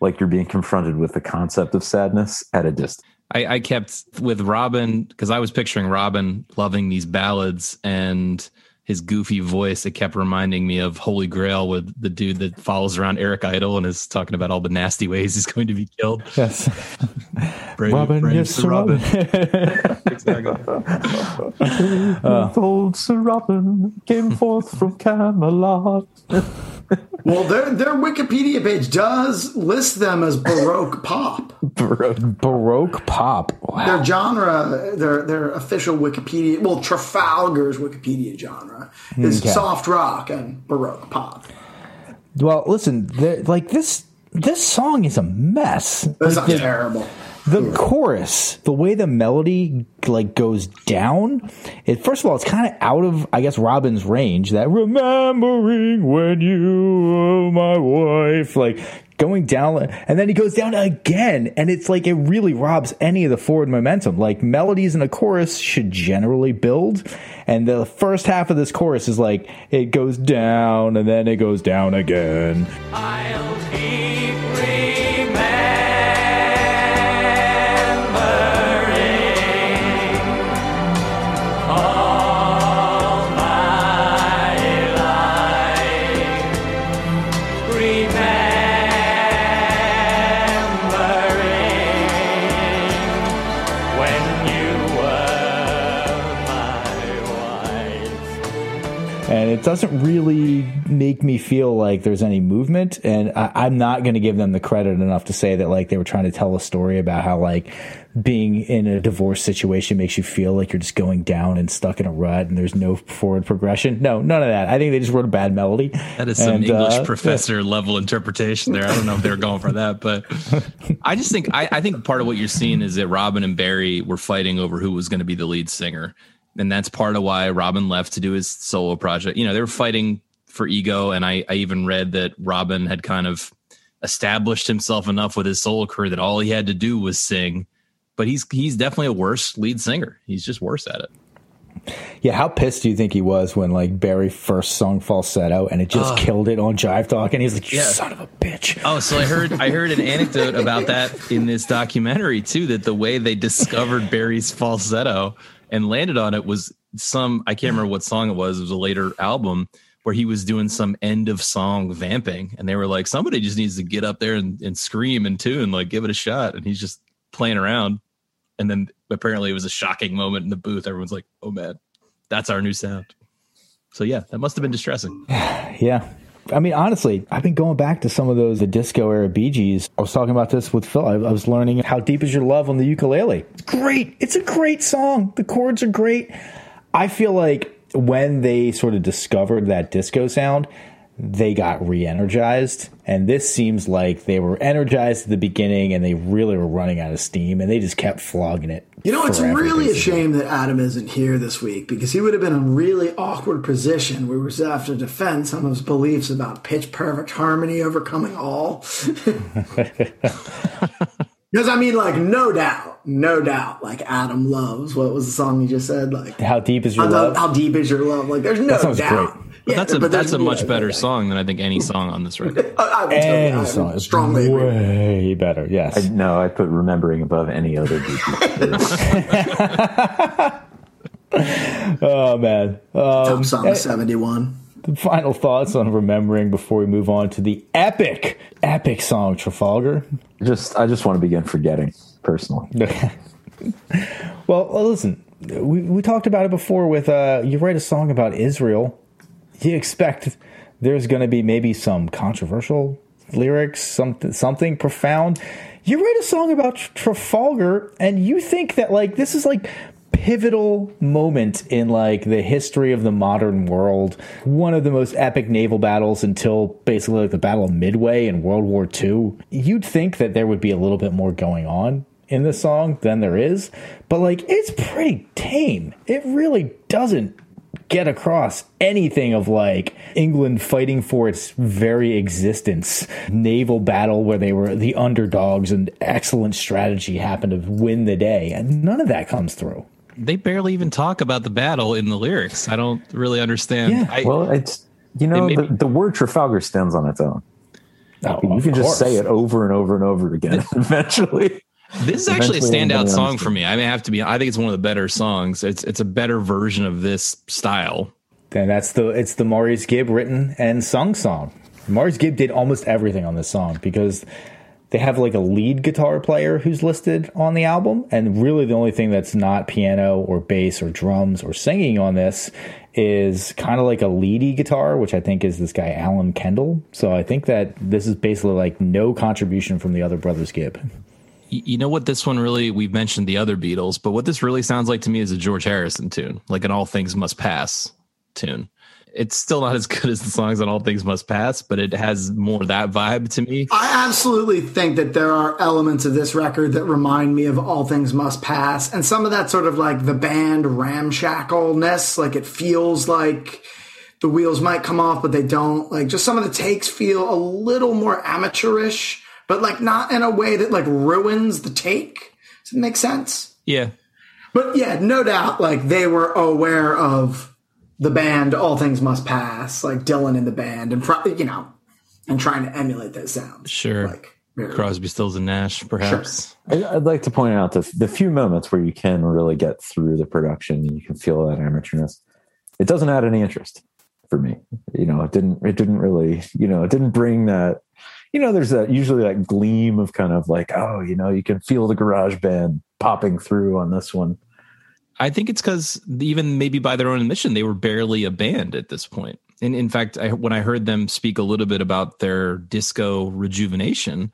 like you're being confronted with the concept of sadness at a distance. I, I kept with Robin because I was picturing Robin loving these ballads and his goofy voice. It kept reminding me of Holy Grail with the dude that follows around Eric Idle and is talking about all the nasty ways he's going to be killed. Yes. Brave- Robin, brave yes, Sir Sir Robin. exactly. Uh. Old Sir Robin came forth from Camelot. Well, their their Wikipedia page does list them as Baroque pop. Baroque pop. Wow. Their genre, their their official Wikipedia, well, Trafalgar's Wikipedia genre is Okay. soft rock and Baroque pop. Well, listen, like this this song is a mess. It's Like, not the, chorus, the way the melody like goes down, it first of all, it's kind of out of I guess Robin's range. That remembering when you were my wife, like going down, and then he goes down again, and it's like it really robs any of the forward momentum. Like melodies in a chorus should generally build, and the first half of this chorus is like it goes down and then it goes down again. It doesn't really make me feel like there's any movement and I, i'm not going to give them the credit enough to say that like they were trying to tell a story about how like being in a divorce situation makes you feel like you're just going down and stuck in a rut and there's no forward progression. No none of that. I think they just wrote a bad melody. That is some And, English uh, professor level interpretation there. I don't know if they were going for that, but I just think I, I think part of what you're seeing is that Robin and Barry were fighting over who was going to be the lead singer, and that's part of why Robin left to do his solo project. You know, they were fighting for ego, and I, I even read that Robin had kind of established himself enough with his solo career that all he had to do was sing. But he's he's definitely a worse lead singer. He's just worse at it. yeah how pissed do you think he was when like barry first sung falsetto and it just killed it on jive talk and he's like you Yeah. son of a bitch Oh, so I heard I heard an anecdote about that in this documentary too. That the way they discovered Barry's falsetto and landed on it was some I can't remember what song it was. It was a later album where he was doing some end of song vamping, and they were like, somebody just needs to get up there and, and scream and tune, like give it a shot, and he's just playing around. And then apparently it was a shocking moment in the booth. Everyone's like, "Oh man, that's our new sound." So yeah, that must have been distressing. Yeah. I mean, honestly, I've been going back to some of those the disco era Bee Gees. I was talking about this with Phil. I, I was learning how deep is your love on the ukulele. It's great. It's a great song. The chords are great. I feel like when they sort of discovered that disco sound, they got re-energized and this seems like they were energized at the beginning and they really were running out of steam and they just kept flogging it You know, it's really a shame that Adam isn't here this week because he would have been in a really awkward position where he was have to defend some of his beliefs about pitch perfect harmony overcoming all. Because I mean, like, no doubt, no doubt, like Adam loves what was the song you just said? Like, how deep is your love- how deep is your love? Like, there's no doubt. great. But that's a but that's a much better yeah. song than I think any song on this record. I, I would tell you, any I song is strongly agree. way better yes I, no, I put remembering above any other Bee Gees. oh man uh, Top song of 71. final thoughts on remembering before we move on to the epic epic song trafalgar just, I just want to begin forgetting personally. well well, listen we, we talked about it before with uh you write a song about israel you expect there's going to be maybe some controversial lyrics something something profound. You write a song about trafalgar and you think that like this is like pivotal moment in like the history of the modern world. One of the most epic naval battles until basically like the battle of midway in world war ii you'd think that there would be a little bit more going on in the song than there is but like it's pretty tame. It really doesn't get across anything of like England fighting for its very existence. Naval battle where they were the underdogs and excellent strategy happened to win the day. And none of that comes through. They barely even talk about the battle in the lyrics. I don't really understand. Yeah, I, Well, it's, you know, It the, be- the word Trafalgar stands on its own. Oh, You of can just course. say it over and over and over again. Eventually, This is actually a standout song for me. I may have to be. I think it's one of the better songs. It's it's a better version of this style. And that's the it's the Maurice Gibb written and sung song. Maurice Gibb did almost everything on this song because they have like a lead guitar player who's listed on the album, and really the only thing that's not piano or bass or drums or singing on this is kind of like a leady guitar, which I think is this guy Alan Kendall. So I think that this is basically like no contribution from the other brothers Gibb. You know what this one really we've mentioned the other Beatles, but what this really sounds like to me is a George Harrison tune, like an All Things Must Pass tune. It's still not as good as the songs on All Things Must Pass, but it has more that vibe to me. I absolutely think that there are elements of this record that remind me of All Things Must Pass, and some of that sort of like the band ramshackleness. Like it feels like the wheels might come off, but they don't. Like just some of the takes feel a little more amateurish, but like not in a way that like ruins the take. Does it make sense? Yeah. But yeah, no doubt, like they were aware of the band All Things Must Pass, like Dylan in the band, and pro- you know, and trying to emulate those sounds. Sure. Like very Crosby, Stills, and Nash, perhaps. I- I'd like to point out the, the few moments where you can really get through the production and you can feel that amateurness. It doesn't add any interest for me. You know, it didn't. It didn't really. You know, it didn't bring that. You know, there's that usually that gleam of kind of like, oh, you know, you can feel the garage band popping through on this one. I think it's because even maybe by their own admission, they were barely a band at this point. And in fact, I, when I heard them speak a little bit about their disco rejuvenation,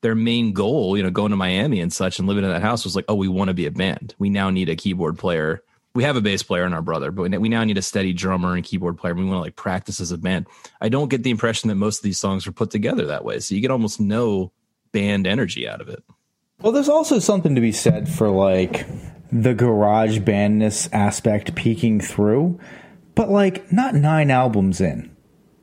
their main goal, you know, going to Miami and such and living in that house was like, oh, we want to be a band. We now need a keyboard player. We have a bass player in our brother, but we now need a steady drummer and keyboard player. We want to like practice as a band. I don't get the impression that most of these songs were put together that way. So you get almost no band energy out of it. Well, there's also something to be said for like the garage bandness aspect peeking through, but like not nine albums in.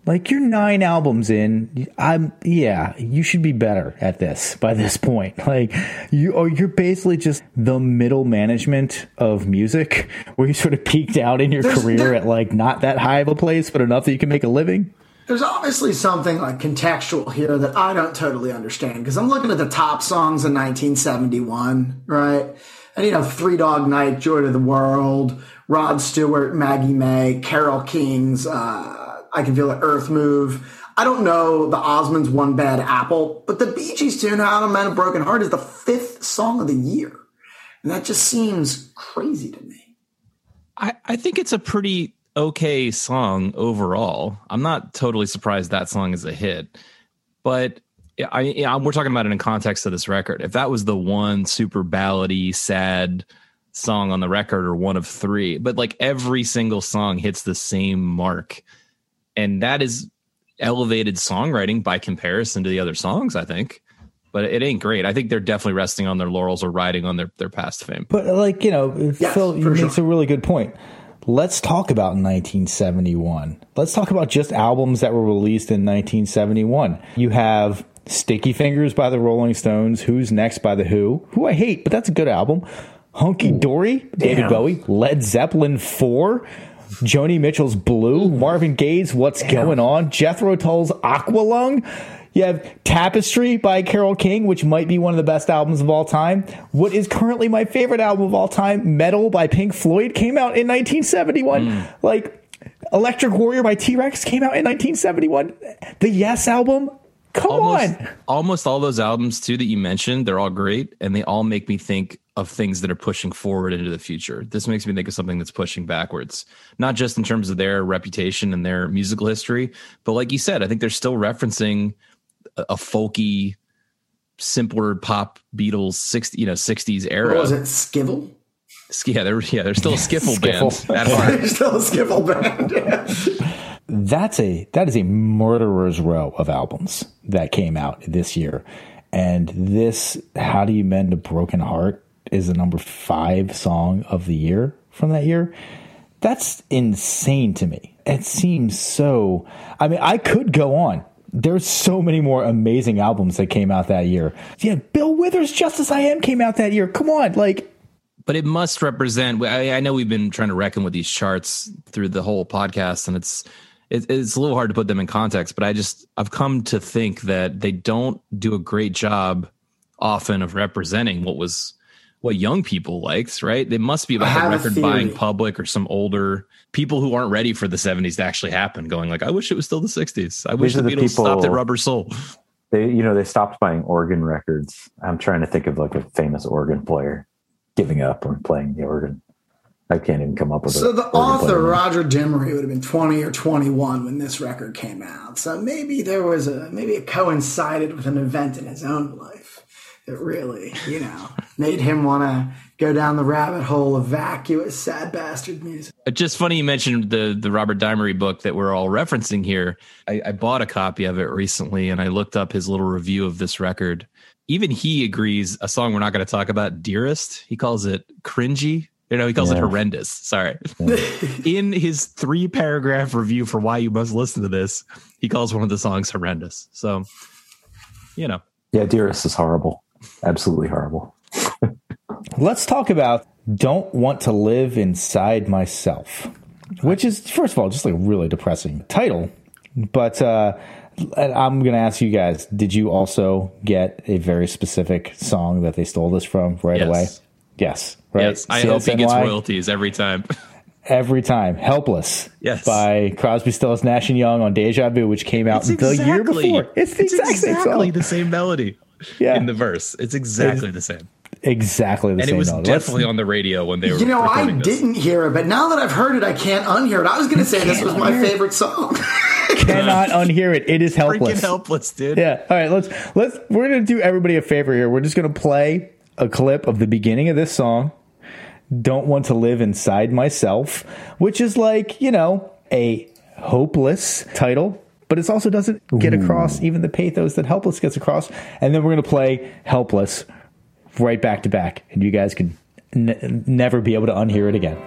Like you're nine albums in, I'm yeah, you should be better at this by this point. Like you or you're basically just the middle management of music where you sort of peaked out in your There's- career there- at like not that high of a place, but enough that you can make a living. There's obviously something like contextual here that I don't totally understand because I'm looking at the top songs in 1971, right? And you know, Three Dog Night, Joy to the World, Rod Stewart, Maggie May, Carole King's uh, I Can Feel the Earth Move. I don't know the Osmonds' One Bad Apple, but the Bee Gees tune Out of Man a Broken Heart is the fifth song of the year. And that just seems crazy to me. I, I think it's a pretty okay song overall. I'm not totally surprised that song is a hit, but yeah, I, we're talking about it in context of this record. If that was the one super ballady, sad song on the record, or one of three, but like every single song hits the same mark, and that is elevated songwriting by comparison to the other songs. I think. But it ain't great. I think they're definitely resting on their laurels or riding on their, their past fame. But like you know, Yes, Phil, you for makes a really good point. Let's talk about 1971. Let's talk about just albums that were released in 1971. You have Sticky Fingers by the Rolling Stones, Who's Next by the Who, who I hate, but that's a good album. Hunky Dory, David Bowie, Led Zeppelin 4, Joni Mitchell's Blue, mm-hmm. Marvin Gaye's What's Going On, Jethro Tull's Aqualung. You have Tapestry by Carole King, which might be one of the best albums of all time. What is currently my favorite album of all time, Meddle by Pink Floyd, came out in 1971. Mm. Like Electric Warrior by T Rex came out in 1971. The Yes album, come almost, on. almost all those albums too that you mentioned they're all great and they all make me think of things that are pushing forward into the future this makes me think of something that's pushing backwards not just in terms of their reputation and their musical history but like you said i think they're still referencing a, a folky simpler pop beatles 60 you know 60s era What was it? Skivel? yeah they're yeah they're still a skiffle band Skiffle. at heart They're still a skiffle band. That's a that is a murderer's row of albums that came out this year. And this how do you mend a broken heart is the number five song of the year from that year. That's insane to me. It seems so i mean i could go on. There's so many more amazing albums that came out that year. Yeah bill withers just as i am came out that year. Come on like. But it must represent I know we've been trying to reckon with these charts through the whole podcast and it's it, it's a little hard to put them in context but i just i've come to think that they don't do a great job often of representing what was what young people likes, right? They must be about the record buying public or some older people who aren't ready for the 70s to actually happen, going like, I wish it was still the 60s. I wish the the Beatles stopped at Rubber Soul. They, you know, they stopped buying organ records. I'm trying to think of like a famous organ player giving up on playing the organ. I can't even come up with. It. So a the author. Roger Dimery would have been 20 or 21 when this record came out. So maybe there was a maybe it coincided with an event in his own life that really, you know, made him want to go down the rabbit hole of vacuous sad bastard music. It's just funny you mentioned the the Robert Dimery book that we're all referencing here. I, I bought a copy of it recently, and I looked up his little review of this record. Even he agrees. A song we're not going to talk about, "Dearest," he calls it cringy. You know, he calls it horrendous. Sorry. In his three paragraph review for why you must listen to this, he calls one of the songs horrendous. So, you know, Yeah, Dearest is horrible. Absolutely horrible. Let's talk about Don't Want to Live Inside Myself, which is, first of all, just like a really depressing title. But uh, I'm going to ask you guys did you also get a very specific song that they stole this from right Yes. away? Yes. Right? yes, I hope he gets royalties every time. Every time. Helpless. Yes. By Crosby, Stills, Nash and Young on Deja Vu, which came out the year before. It's the exact same exactly song. the same melody Yeah. in the verse. It's exactly the same. exactly the And same. it was melody. Let's- definitely on the radio when they were. You know, I this. didn't hear it, but now that I've heard it, I can't unhear it. I was going to say this was my favorite song. cannot unhear it. It is helpless. Freaking helpless, dude. Yeah. All right. Let's let's. We're gonna do everybody a favor here. We're just gonna play a clip of the beginning of this song. Don't want to live inside myself, which is like you know a hopeless title, but it also doesn't get across even the pathos that helpless gets across. And then we're gonna play helpless right back to back, and you guys can n- never be able to unhear it again.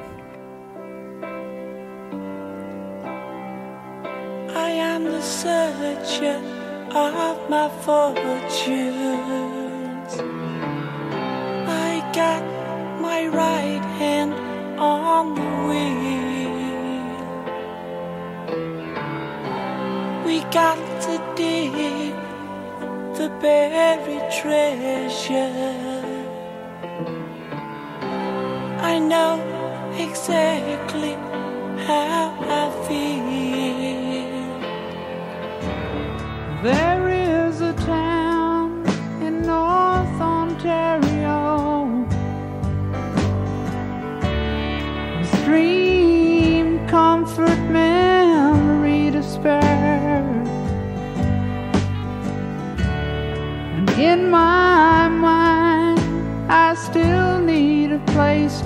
I am the searcher of my fortunes. Got my right hand on the wheel. We got to dig the buried treasure. I know exactly how I feel. There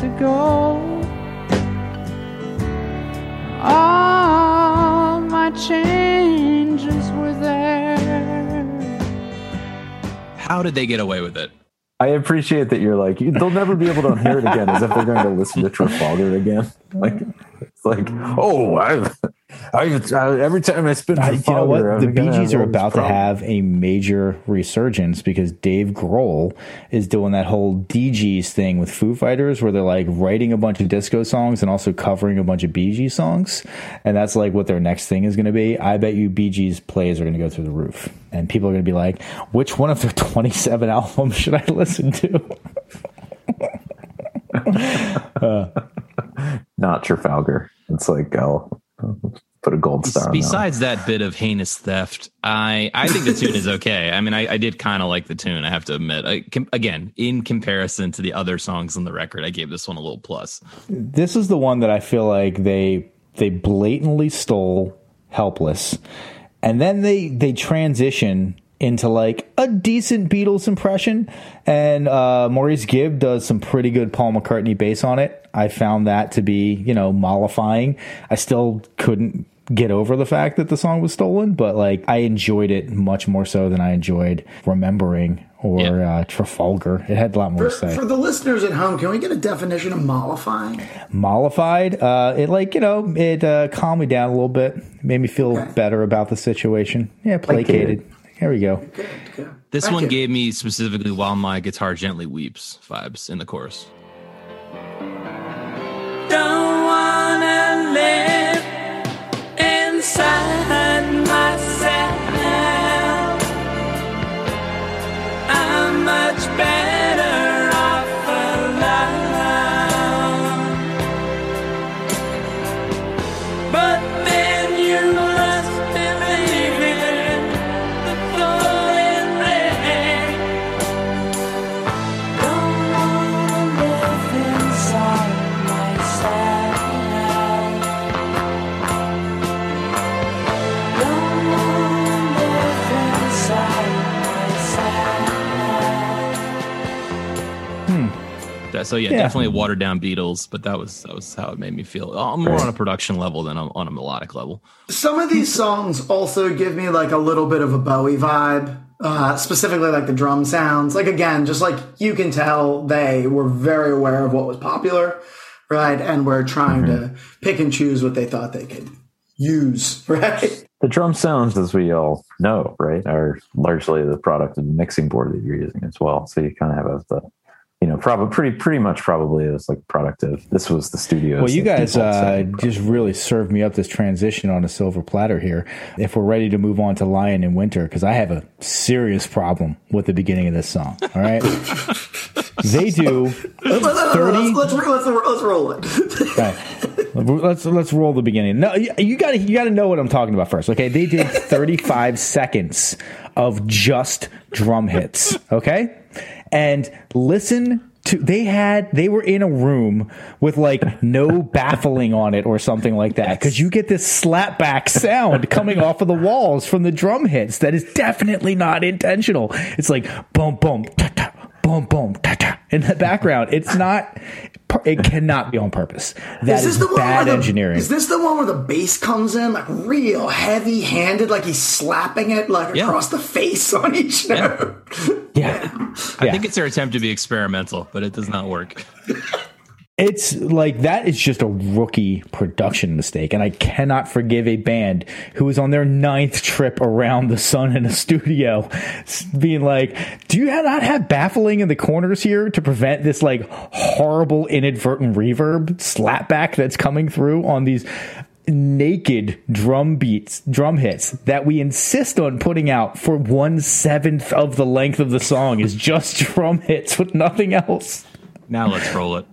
to go. All my changes were there. How did they get away with it? I appreciate that you're like, they'll never be able to hear it again as if they're going to listen to Trafalgar again. Like, it's like, oh, I've, I've, uh, every time I spin Uh, Trafalgar, you know what? I'm The gonna Bee Gees are all these about to have a major resurgence because Dave Grohl is doing that whole Dee Gees thing with Foo Fighters where they're like writing a bunch of disco songs and also covering a bunch of Bee Gees songs. And that's like what their next thing is going to be. I bet you Bee Gees plays are going to go through the roof. And people are going to be like, which one of their 27 albums should I listen to? Not Trafalgar. It's like, I'll put a gold star on that. Besides that bit of heinous theft, I I think the tune is okay. I mean, I, I did kind of like the tune. I have to admit. I, com- again, in comparison to the other songs on the record, I gave this one a little plus. this is the one that I feel like they they blatantly stole Helpless, and then they they transition into like a decent Beatles impression, and uh, Maurice Gibb does some pretty good Paul McCartney bass on it. I found that to be you know mollifying. I still couldn't get over the fact that the song was stolen, but like I enjoyed it much more so than I enjoyed remembering or Yeah. uh, Trafalgar. It had a lot more For, to say. for the listeners at home, can we get a definition of mollifying? mollified. Uh, it like you know it uh, calmed me down a little bit, made me feel Okay. better about the situation. Yeah, placated. Here we go. Good, good. This Thank one you. gave me specifically "While My Guitar Gently Weeps" vibes in the chorus. Don't wanna live that. So yeah, Yeah. definitely watered down Beatles, but that was that was how it made me feel. I'm more on a production level than on, on a melodic level. Some of these songs also give me like a little bit of a Bowie vibe, uh, specifically like the drum sounds. Like again, just like you can tell they were very aware of what was popular, right? And were trying to pick and choose what they thought they could use, right? The drum sounds, as we all know, right, are largely the product of the mixing board that you're using as well. So you kind of have the, you know, probably pretty pretty much probably it was like product of this was the studio. Well, you guys uh, just really served me up this transition on a silver platter here. If we're ready to move on to Lion in Winter, because I have a serious problem with the beginning of this song. All right, they do Let's, let's, 30 let's, let's, let's roll it. Right. Let's let's roll the beginning. No, you got to you got to know what I'm talking about first. Okay, they did 35 seconds of just drum hits. Okay, and listen to they had they were in a room with like no baffling on it or something like that because you get this slapback sound coming off of the walls from the drum hits that is definitely not intentional. It's like boom boom ta ta boom boom ta ta in the background. It's not. It cannot be on purpose. That is, bad where the, engineering. Is this the one where the bass comes in like real heavy handed, like he's slapping it like Yeah. across the face on each note? yeah. I Yeah. think it's their attempt to be experimental, but it does not work. It's like that is just a rookie production mistake, and I cannot forgive a band who is on their ninth trip around the sun in a studio, being like, "Do you not have baffling in the corners here to prevent this like horrible inadvertent reverb slapback that's coming through on these?" naked drum beats drum hits that we insist on putting out for one seventh of the length of the song is just drum hits with nothing else Now let's roll it.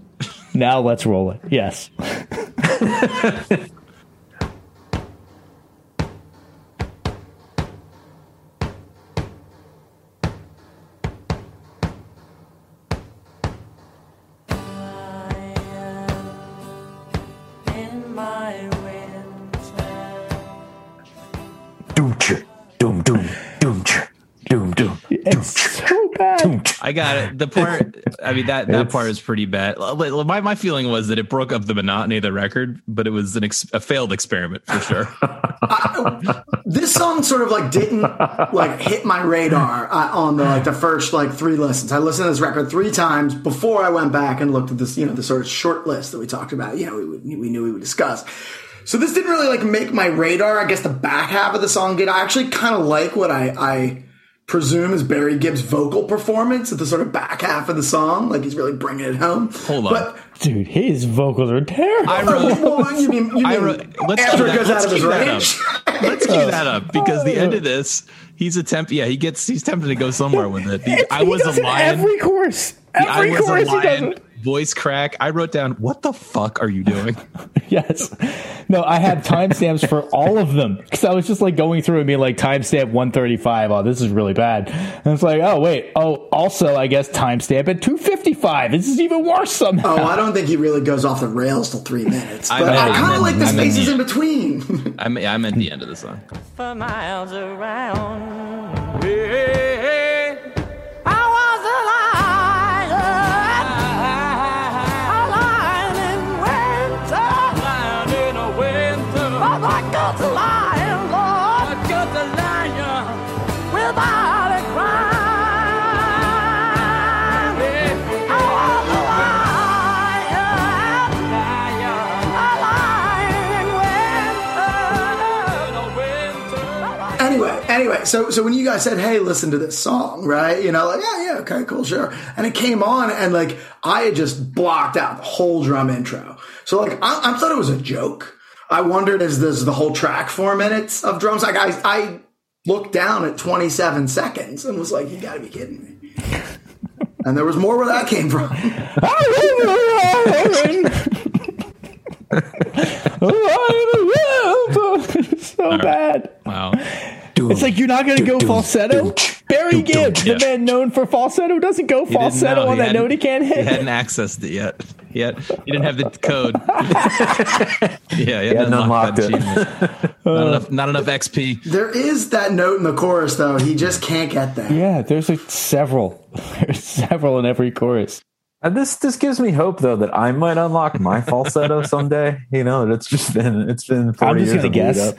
Now let's roll it. Yes. I got it. The part, I mean that that It's- part is pretty bad. My my feeling was that it broke up the monotony of the record, but it was an ex, a failed experiment for sure. this song sort of like didn't like hit my radar uh, on the like the first like three listens. I listened to this record three times before I went back and looked at this, you know, the sort of short list that we talked about. You know, we would, we knew we would discuss. So this didn't really like make my radar. I guess the back half of the song did. I actually kind of like what I I presume is Barry Gibb's vocal performance at the sort of back half of the song. Like he's really bringing it home. Hold on. But Dude, his vocals are terrible. I wrote. well, you mean, you mean I wrote. Let's after cue it that, goes let's out of his cue that range? up. Let's cue that up because the end of this, he's attempt. Yeah, he gets. He's tempted to go somewhere with it. The, I was does a lion. Every chorus. The I Every was a chorus he does lion. it. Voice crack. I wrote down. What the fuck are you doing? Yes. No, I had timestamps for all of them because I was just like going through and being like timestamp 135. Oh, this is really bad. And it's like, oh wait. Oh, also I guess timestamp at 255. This is even worse somehow. Oh, I don't think he really goes off the rails till three minutes. I But I, meant- kind of like the I meant spaces the- in between. I mean, I meant the end of the song. for miles around. Hey, I anyway, anyway, so so when you guys said, "Hey, listen to this song," right? You know, like, yeah, yeah, okay, cool, sure. And it came on, and like I had just blocked out the whole drum intro. So like I, I thought it was a joke. I wondered, is this the whole track four minutes of drums? Like I, I looked down at 27 seconds and was like, you got to be kidding me. and there was more where that came from. so bad. Wow. It's like you're not going to go falsetto. Barry Gibb, the Yeah. man known for falsetto, doesn't go falsetto on that note he can't hit. He hit. hadn't accessed it yet. He, had, he didn't have the code. yeah, he hadn't, hadn't unlocked that unlocked achievement. not uh, enough. Not enough XP. There is that note in the chorus, though. He just can't get there. Yeah, there's like several. There's several in every chorus. And this this gives me hope though that I might unlock my falsetto someday. You know, that it's just been it's been. Four I'm just years gonna of lead guess, up.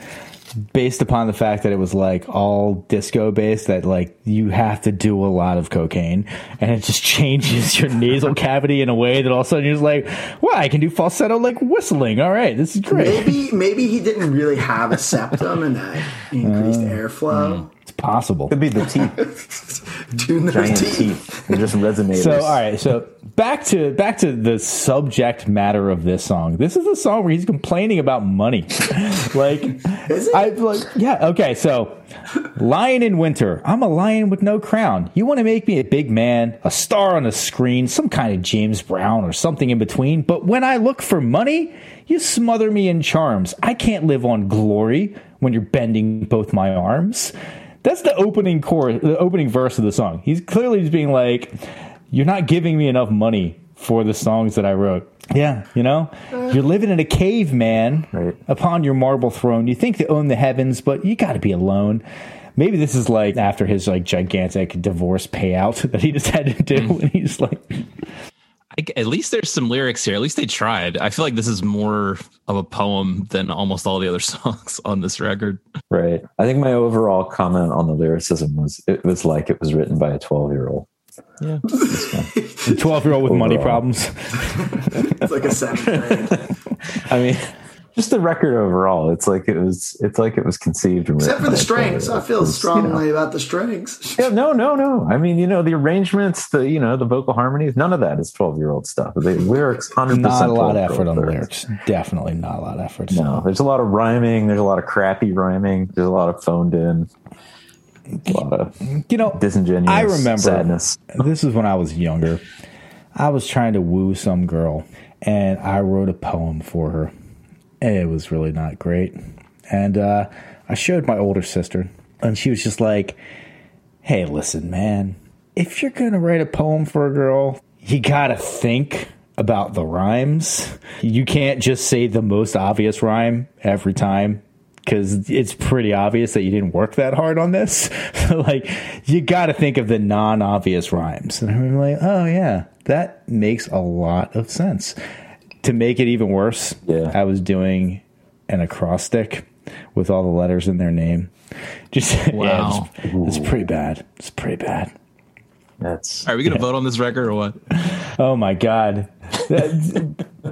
Based upon the fact that it was like all disco based, that like you have to do a lot of cocaine, and it just changes your nasal cavity in a way that all of a sudden you're just like, "Wow, I can do falsetto like whistling." All right, this is great. Maybe maybe he didn't really have a septum and that increased Uh, airflow. It's possible. Could be the teeth, Tune giant teeth. teeth. They just resonate. So all right, so back to back to the subject matter of this song. This is a song where he's complaining about money. like Is? I like yeah, okay, so Lion in Winter. I'm a lion with no crown. You want to make me a big man, a star on the screen, some kind of James Brown or something in between, but when I look for money, you smother me in charms. I can't live on glory when you're bending both my arms. That's the opening chorus, the opening verse of the song. He's clearly just being like, "You're not giving me enough money for the songs that I wrote." Yeah, you know, uh. you're living in a cave, man, Right. upon your marble throne. You think to own the heavens, but you got to be alone. Maybe this is like after his like gigantic divorce payout that he just had to do, and he's like, I, at least there's some lyrics here. At least they tried. I feel like this is more of a poem than almost all the other songs on this record. Right. I think my overall comment on the lyricism was it was like it was written by a 12 year old. Yeah. "A twelve year old with money problems." It's like a seventh grade. I mean, just the record overall. It's like it was. It's like it was conceived. Except for the by a 12-year-old. strings. I feel It was, you strongly know- about the strings. yeah, no, no, no. I mean, you know, the arrangements, the you know, the vocal harmonies. None of that is twelve year old stuff. The lyrics, hundred Not a lot of effort on the lyrics. Definitely not a lot of effort. No, there's a lot of rhyming. There's a lot of crappy rhyming. There's a lot of phoned in. A lot of You know, disingenuous. I remember sadness. this is when I was younger. I was trying to woo some girl, and I wrote a poem for her. It was really not great. And uh, I showed my older sister, and she was just like, "Hey, listen, man. If you're gonna write a poem for a girl, you gotta think." About the rhymes. You can't just say the most obvious rhyme every time because it's pretty obvious that you didn't work that hard on this. like, you got to think of the non obvious rhymes. And I'm like, oh, yeah, that makes a lot of sense. To make it even worse, Yeah. I was doing an acrostic with all the letters in their name. Just, yeah, Wow. it's, it's pretty bad. It's pretty bad. That's Are we going to vote on this record or what? Oh my god.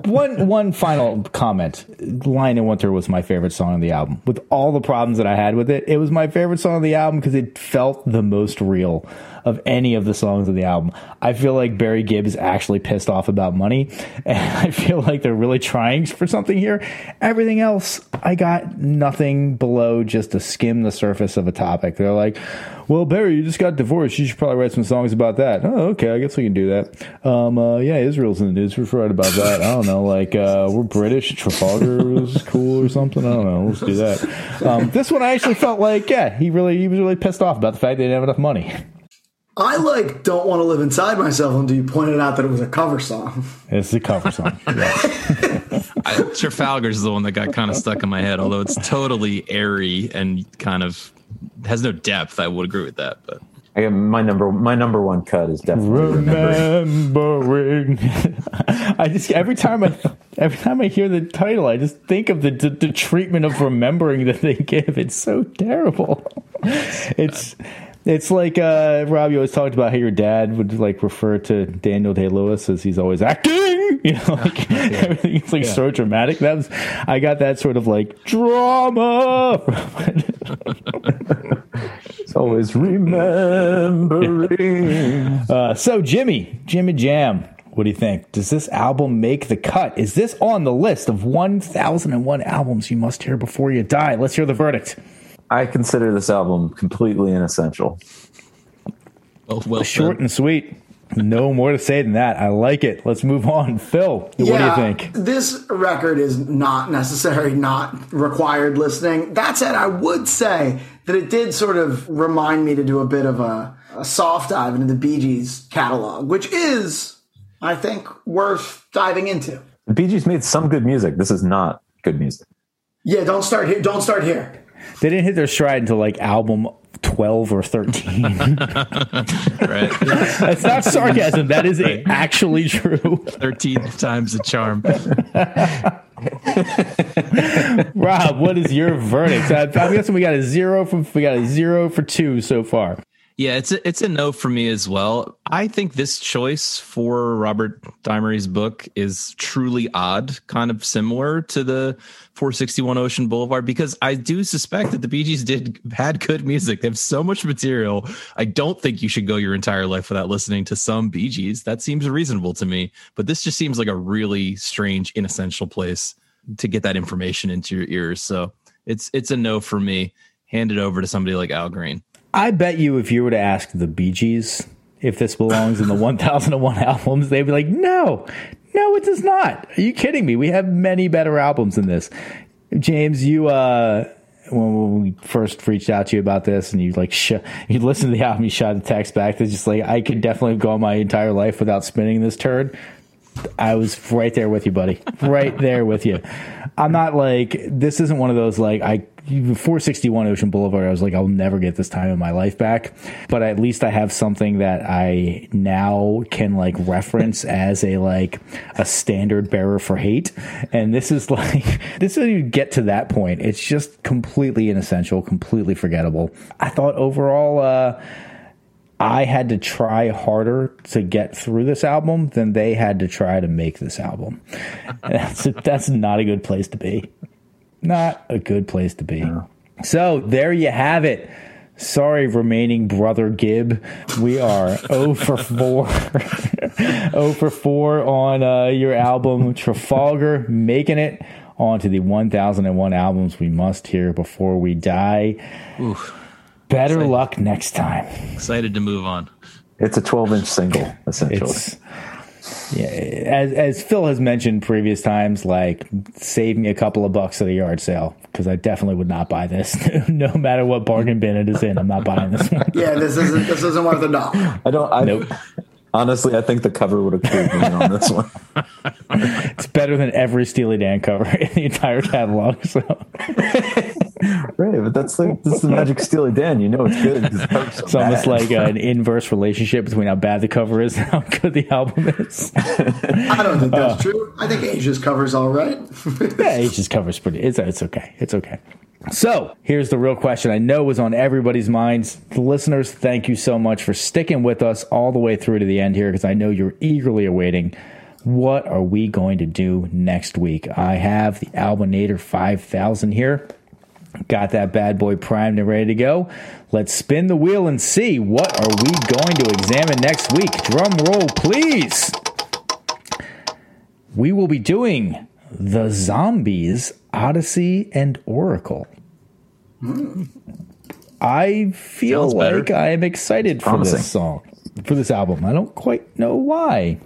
One one final comment. Lion in Winter was my favorite song on the album. With all the problems that I had with it, it was my favorite song on the album because it felt the most real of any of the songs on the album. I feel like Barry Gibb is actually pissed off about money, and I feel like they're really trying for something here. Everything else, I got nothing below just to skim the surface of a topic. They're like, "Well, Barry, you just got divorced. You should probably write some songs about that." Oh, okay, I guess we can do that. Um, uh, yeah, Israel's in the news. We should write about that. I don't know, like uh, we're British. Trafalgar was cool or something. I don't know. Let's do that. Um, this one, I actually felt like, yeah, he really he was really pissed off about the fact they didn't have enough money. I like don't want to live inside myself until you pointed out that it was a cover song. It's a cover song. Yeah. I, Trafalgar's is the one that got kind of stuck in my head, although it's totally airy and kind of has no depth. I would agree with that, but I got my number. My number one cut is definitely remembering. remembering. I just every time I every time I hear the title, I just think of the the, the treatment of remembering that they give. It's so terrible. It's it's like uh, Rob. You always talked about how your dad would like refer to Daniel Day Lewis as he's always acting. You know, like everything's like so dramatic. That was I got that sort of like drama. It's always remembering. Uh, so, Jimmy, Jimmy Jam, what do you think? Does this album make the cut? Is this on the list of 1001 albums you must hear before you die? Let's hear the verdict. I consider this album completely inessential. well, well Short said. and sweet. No more to say than that. I like it. Let's move on. Phil, what do you think? This record is not necessary, not required listening. That said, I would say that it did sort of remind me to do a bit of a, a soft dive into the Bee Gees catalog, which is, I think, worth diving into. The Bee Gees made some good music. This is not good music. Yeah, don't start here. Don't start here. They didn't hit their stride until like album 12 or 13. right? That's not sarcasm. That is actually true. Thirteen times the charm. Rob, what is your verdict? I, I'm guessing we got a zero from we got a zero for two so far. Yeah, it's a, it's a no for me as well. I think this choice for Robert Dimery's book is truly odd, kind of similar to the 461 Ocean Boulevard, because I do suspect that the Bee Gees did had good music. They have so much material. I don't think you should go your entire life without listening to some Bee Gees. That seems reasonable to me, but this just seems like a really strange, inessential place to get that information into your ears. So it's it's a no for me. Hand it over to somebody like Al Green. I bet you if you were to ask the Bee Gees if this belongs in the 1001 albums, they'd be like, no, no, it does not. Are you kidding me? We have many better albums than this. James, you, uh, when we first reached out to you about this and you like, sh- you listened to the album, you shot a text back that's just like, I could definitely go my entire life without spinning this turd. I was right there with you, buddy. Right there with you. I'm not like this isn't one of those like I 461 Ocean Boulevard. I was like, I'll never get this time in my life back, but at least I have something that I now can like reference as a like a standard bearer for hate. And this is like this doesn't even get to that point. It's just completely inessential, completely forgettable. I thought overall. uh I had to try harder to get through this album than they had to try to make this album. That's that's not a good place to be. Not a good place to be. So there you have it. Sorry, remaining brother Gibb. We are 0 for 4. 0 for 4 on uh, your album Trafalgar, making it onto the 1001 albums we must hear before we die. Better luck next time. Excited to move on. It's a 12 inch single, essentially. It's yeah, as as Phil has mentioned previous times, like save me a couple of bucks at a yard sale because I definitely would not buy this, no matter what bargain bin it is in. I'm not buying this one. Yeah, this isn't this isn't worth a dollar. I don't. I, Nope. Honestly, I think the cover would have clued me on this one. It's better than every Steely Dan cover in the entire catalog. So Right, but that's like this is the magic Steely Dan. You know it's good. cover's so it's almost like uh, an inverse relationship between how bad the cover is and how good the album is. I don't think Uh. that's true. I think Asia's cover's all right. Yeah, just covers pretty. It's it's okay. It's okay. So here's the real question. I know was on everybody's minds. The listeners, thank you so much for sticking with us all the way through to the end here because I know you're eagerly awaiting. What are we going to do next week? I have the Albinator 5000 here. Got that bad boy primed and ready to go. Let's spin the wheel and see what are we going to examine next week. Drum roll, please. We will be doing the Zombies Odessey and Oracle. I feel Sounds better. like I am excited for Promising. this song, for this album. I don't quite know why.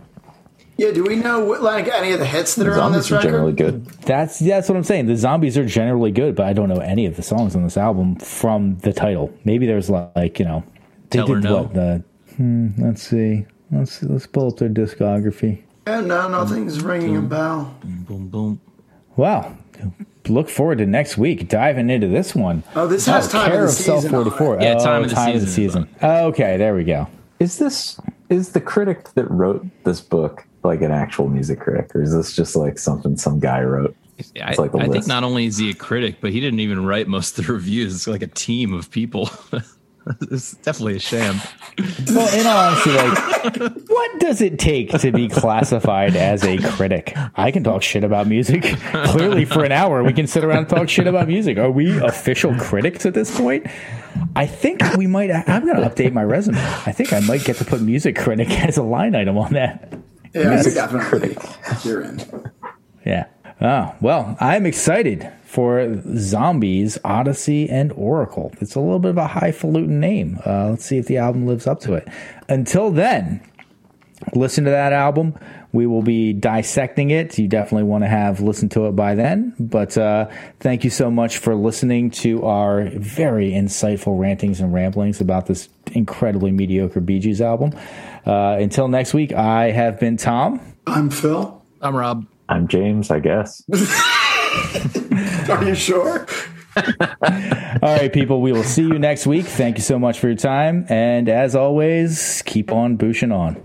Yeah, do we know what, like any of the hits that are on this are record? generally good. That's that's what I'm saying. The zombies are generally good, but I don't know any of the songs on this album from the title. Maybe there's like you know, they Tell her did no. what the. Hmm, let's see. Let's let's pull up their discography. Yeah, no, nothing's ringing a bell. Boom, boom. Wow. Look forward to next week diving into this one. Oh, this has time of the of Cell season 44. Yeah, oh, time of the season. Okay, there we go. Is this is the critic that wrote this book like an actual music critic, or is this just like something some guy wrote? Yeah, I, It's like a I think not only is he a critic, but he didn't even write most of the reviews. It's like a team of people. it's definitely a sham. Well, in all honesty, like, what does it take to be classified as a critic? I can talk shit about music. Clearly, for an hour, we can sit around and talk shit about music. Are we official critics at this point? I think we might. I'm going to update my resume. I think I might get to put music critic as a line item on that. Yeah, you definitely. You're in. Yeah. Oh, well, I'm excited for Zombies, Odessey, and Oracle. It's a little bit of a highfalutin name. Uh, let's see if the album lives up to it. Until then, listen to that album. We will be dissecting it. You definitely want to have listened to it by then. But uh, thank you so much for listening to our very insightful rantings and ramblings about this incredibly mediocre Bee Gees album. Uh, until next week, I have been Tom. I'm Phil. I'm Rob. I'm James, I guess. Are you sure? All right, people, we will see you next week. Thank you so much for your time. And as always, keep on booshing on.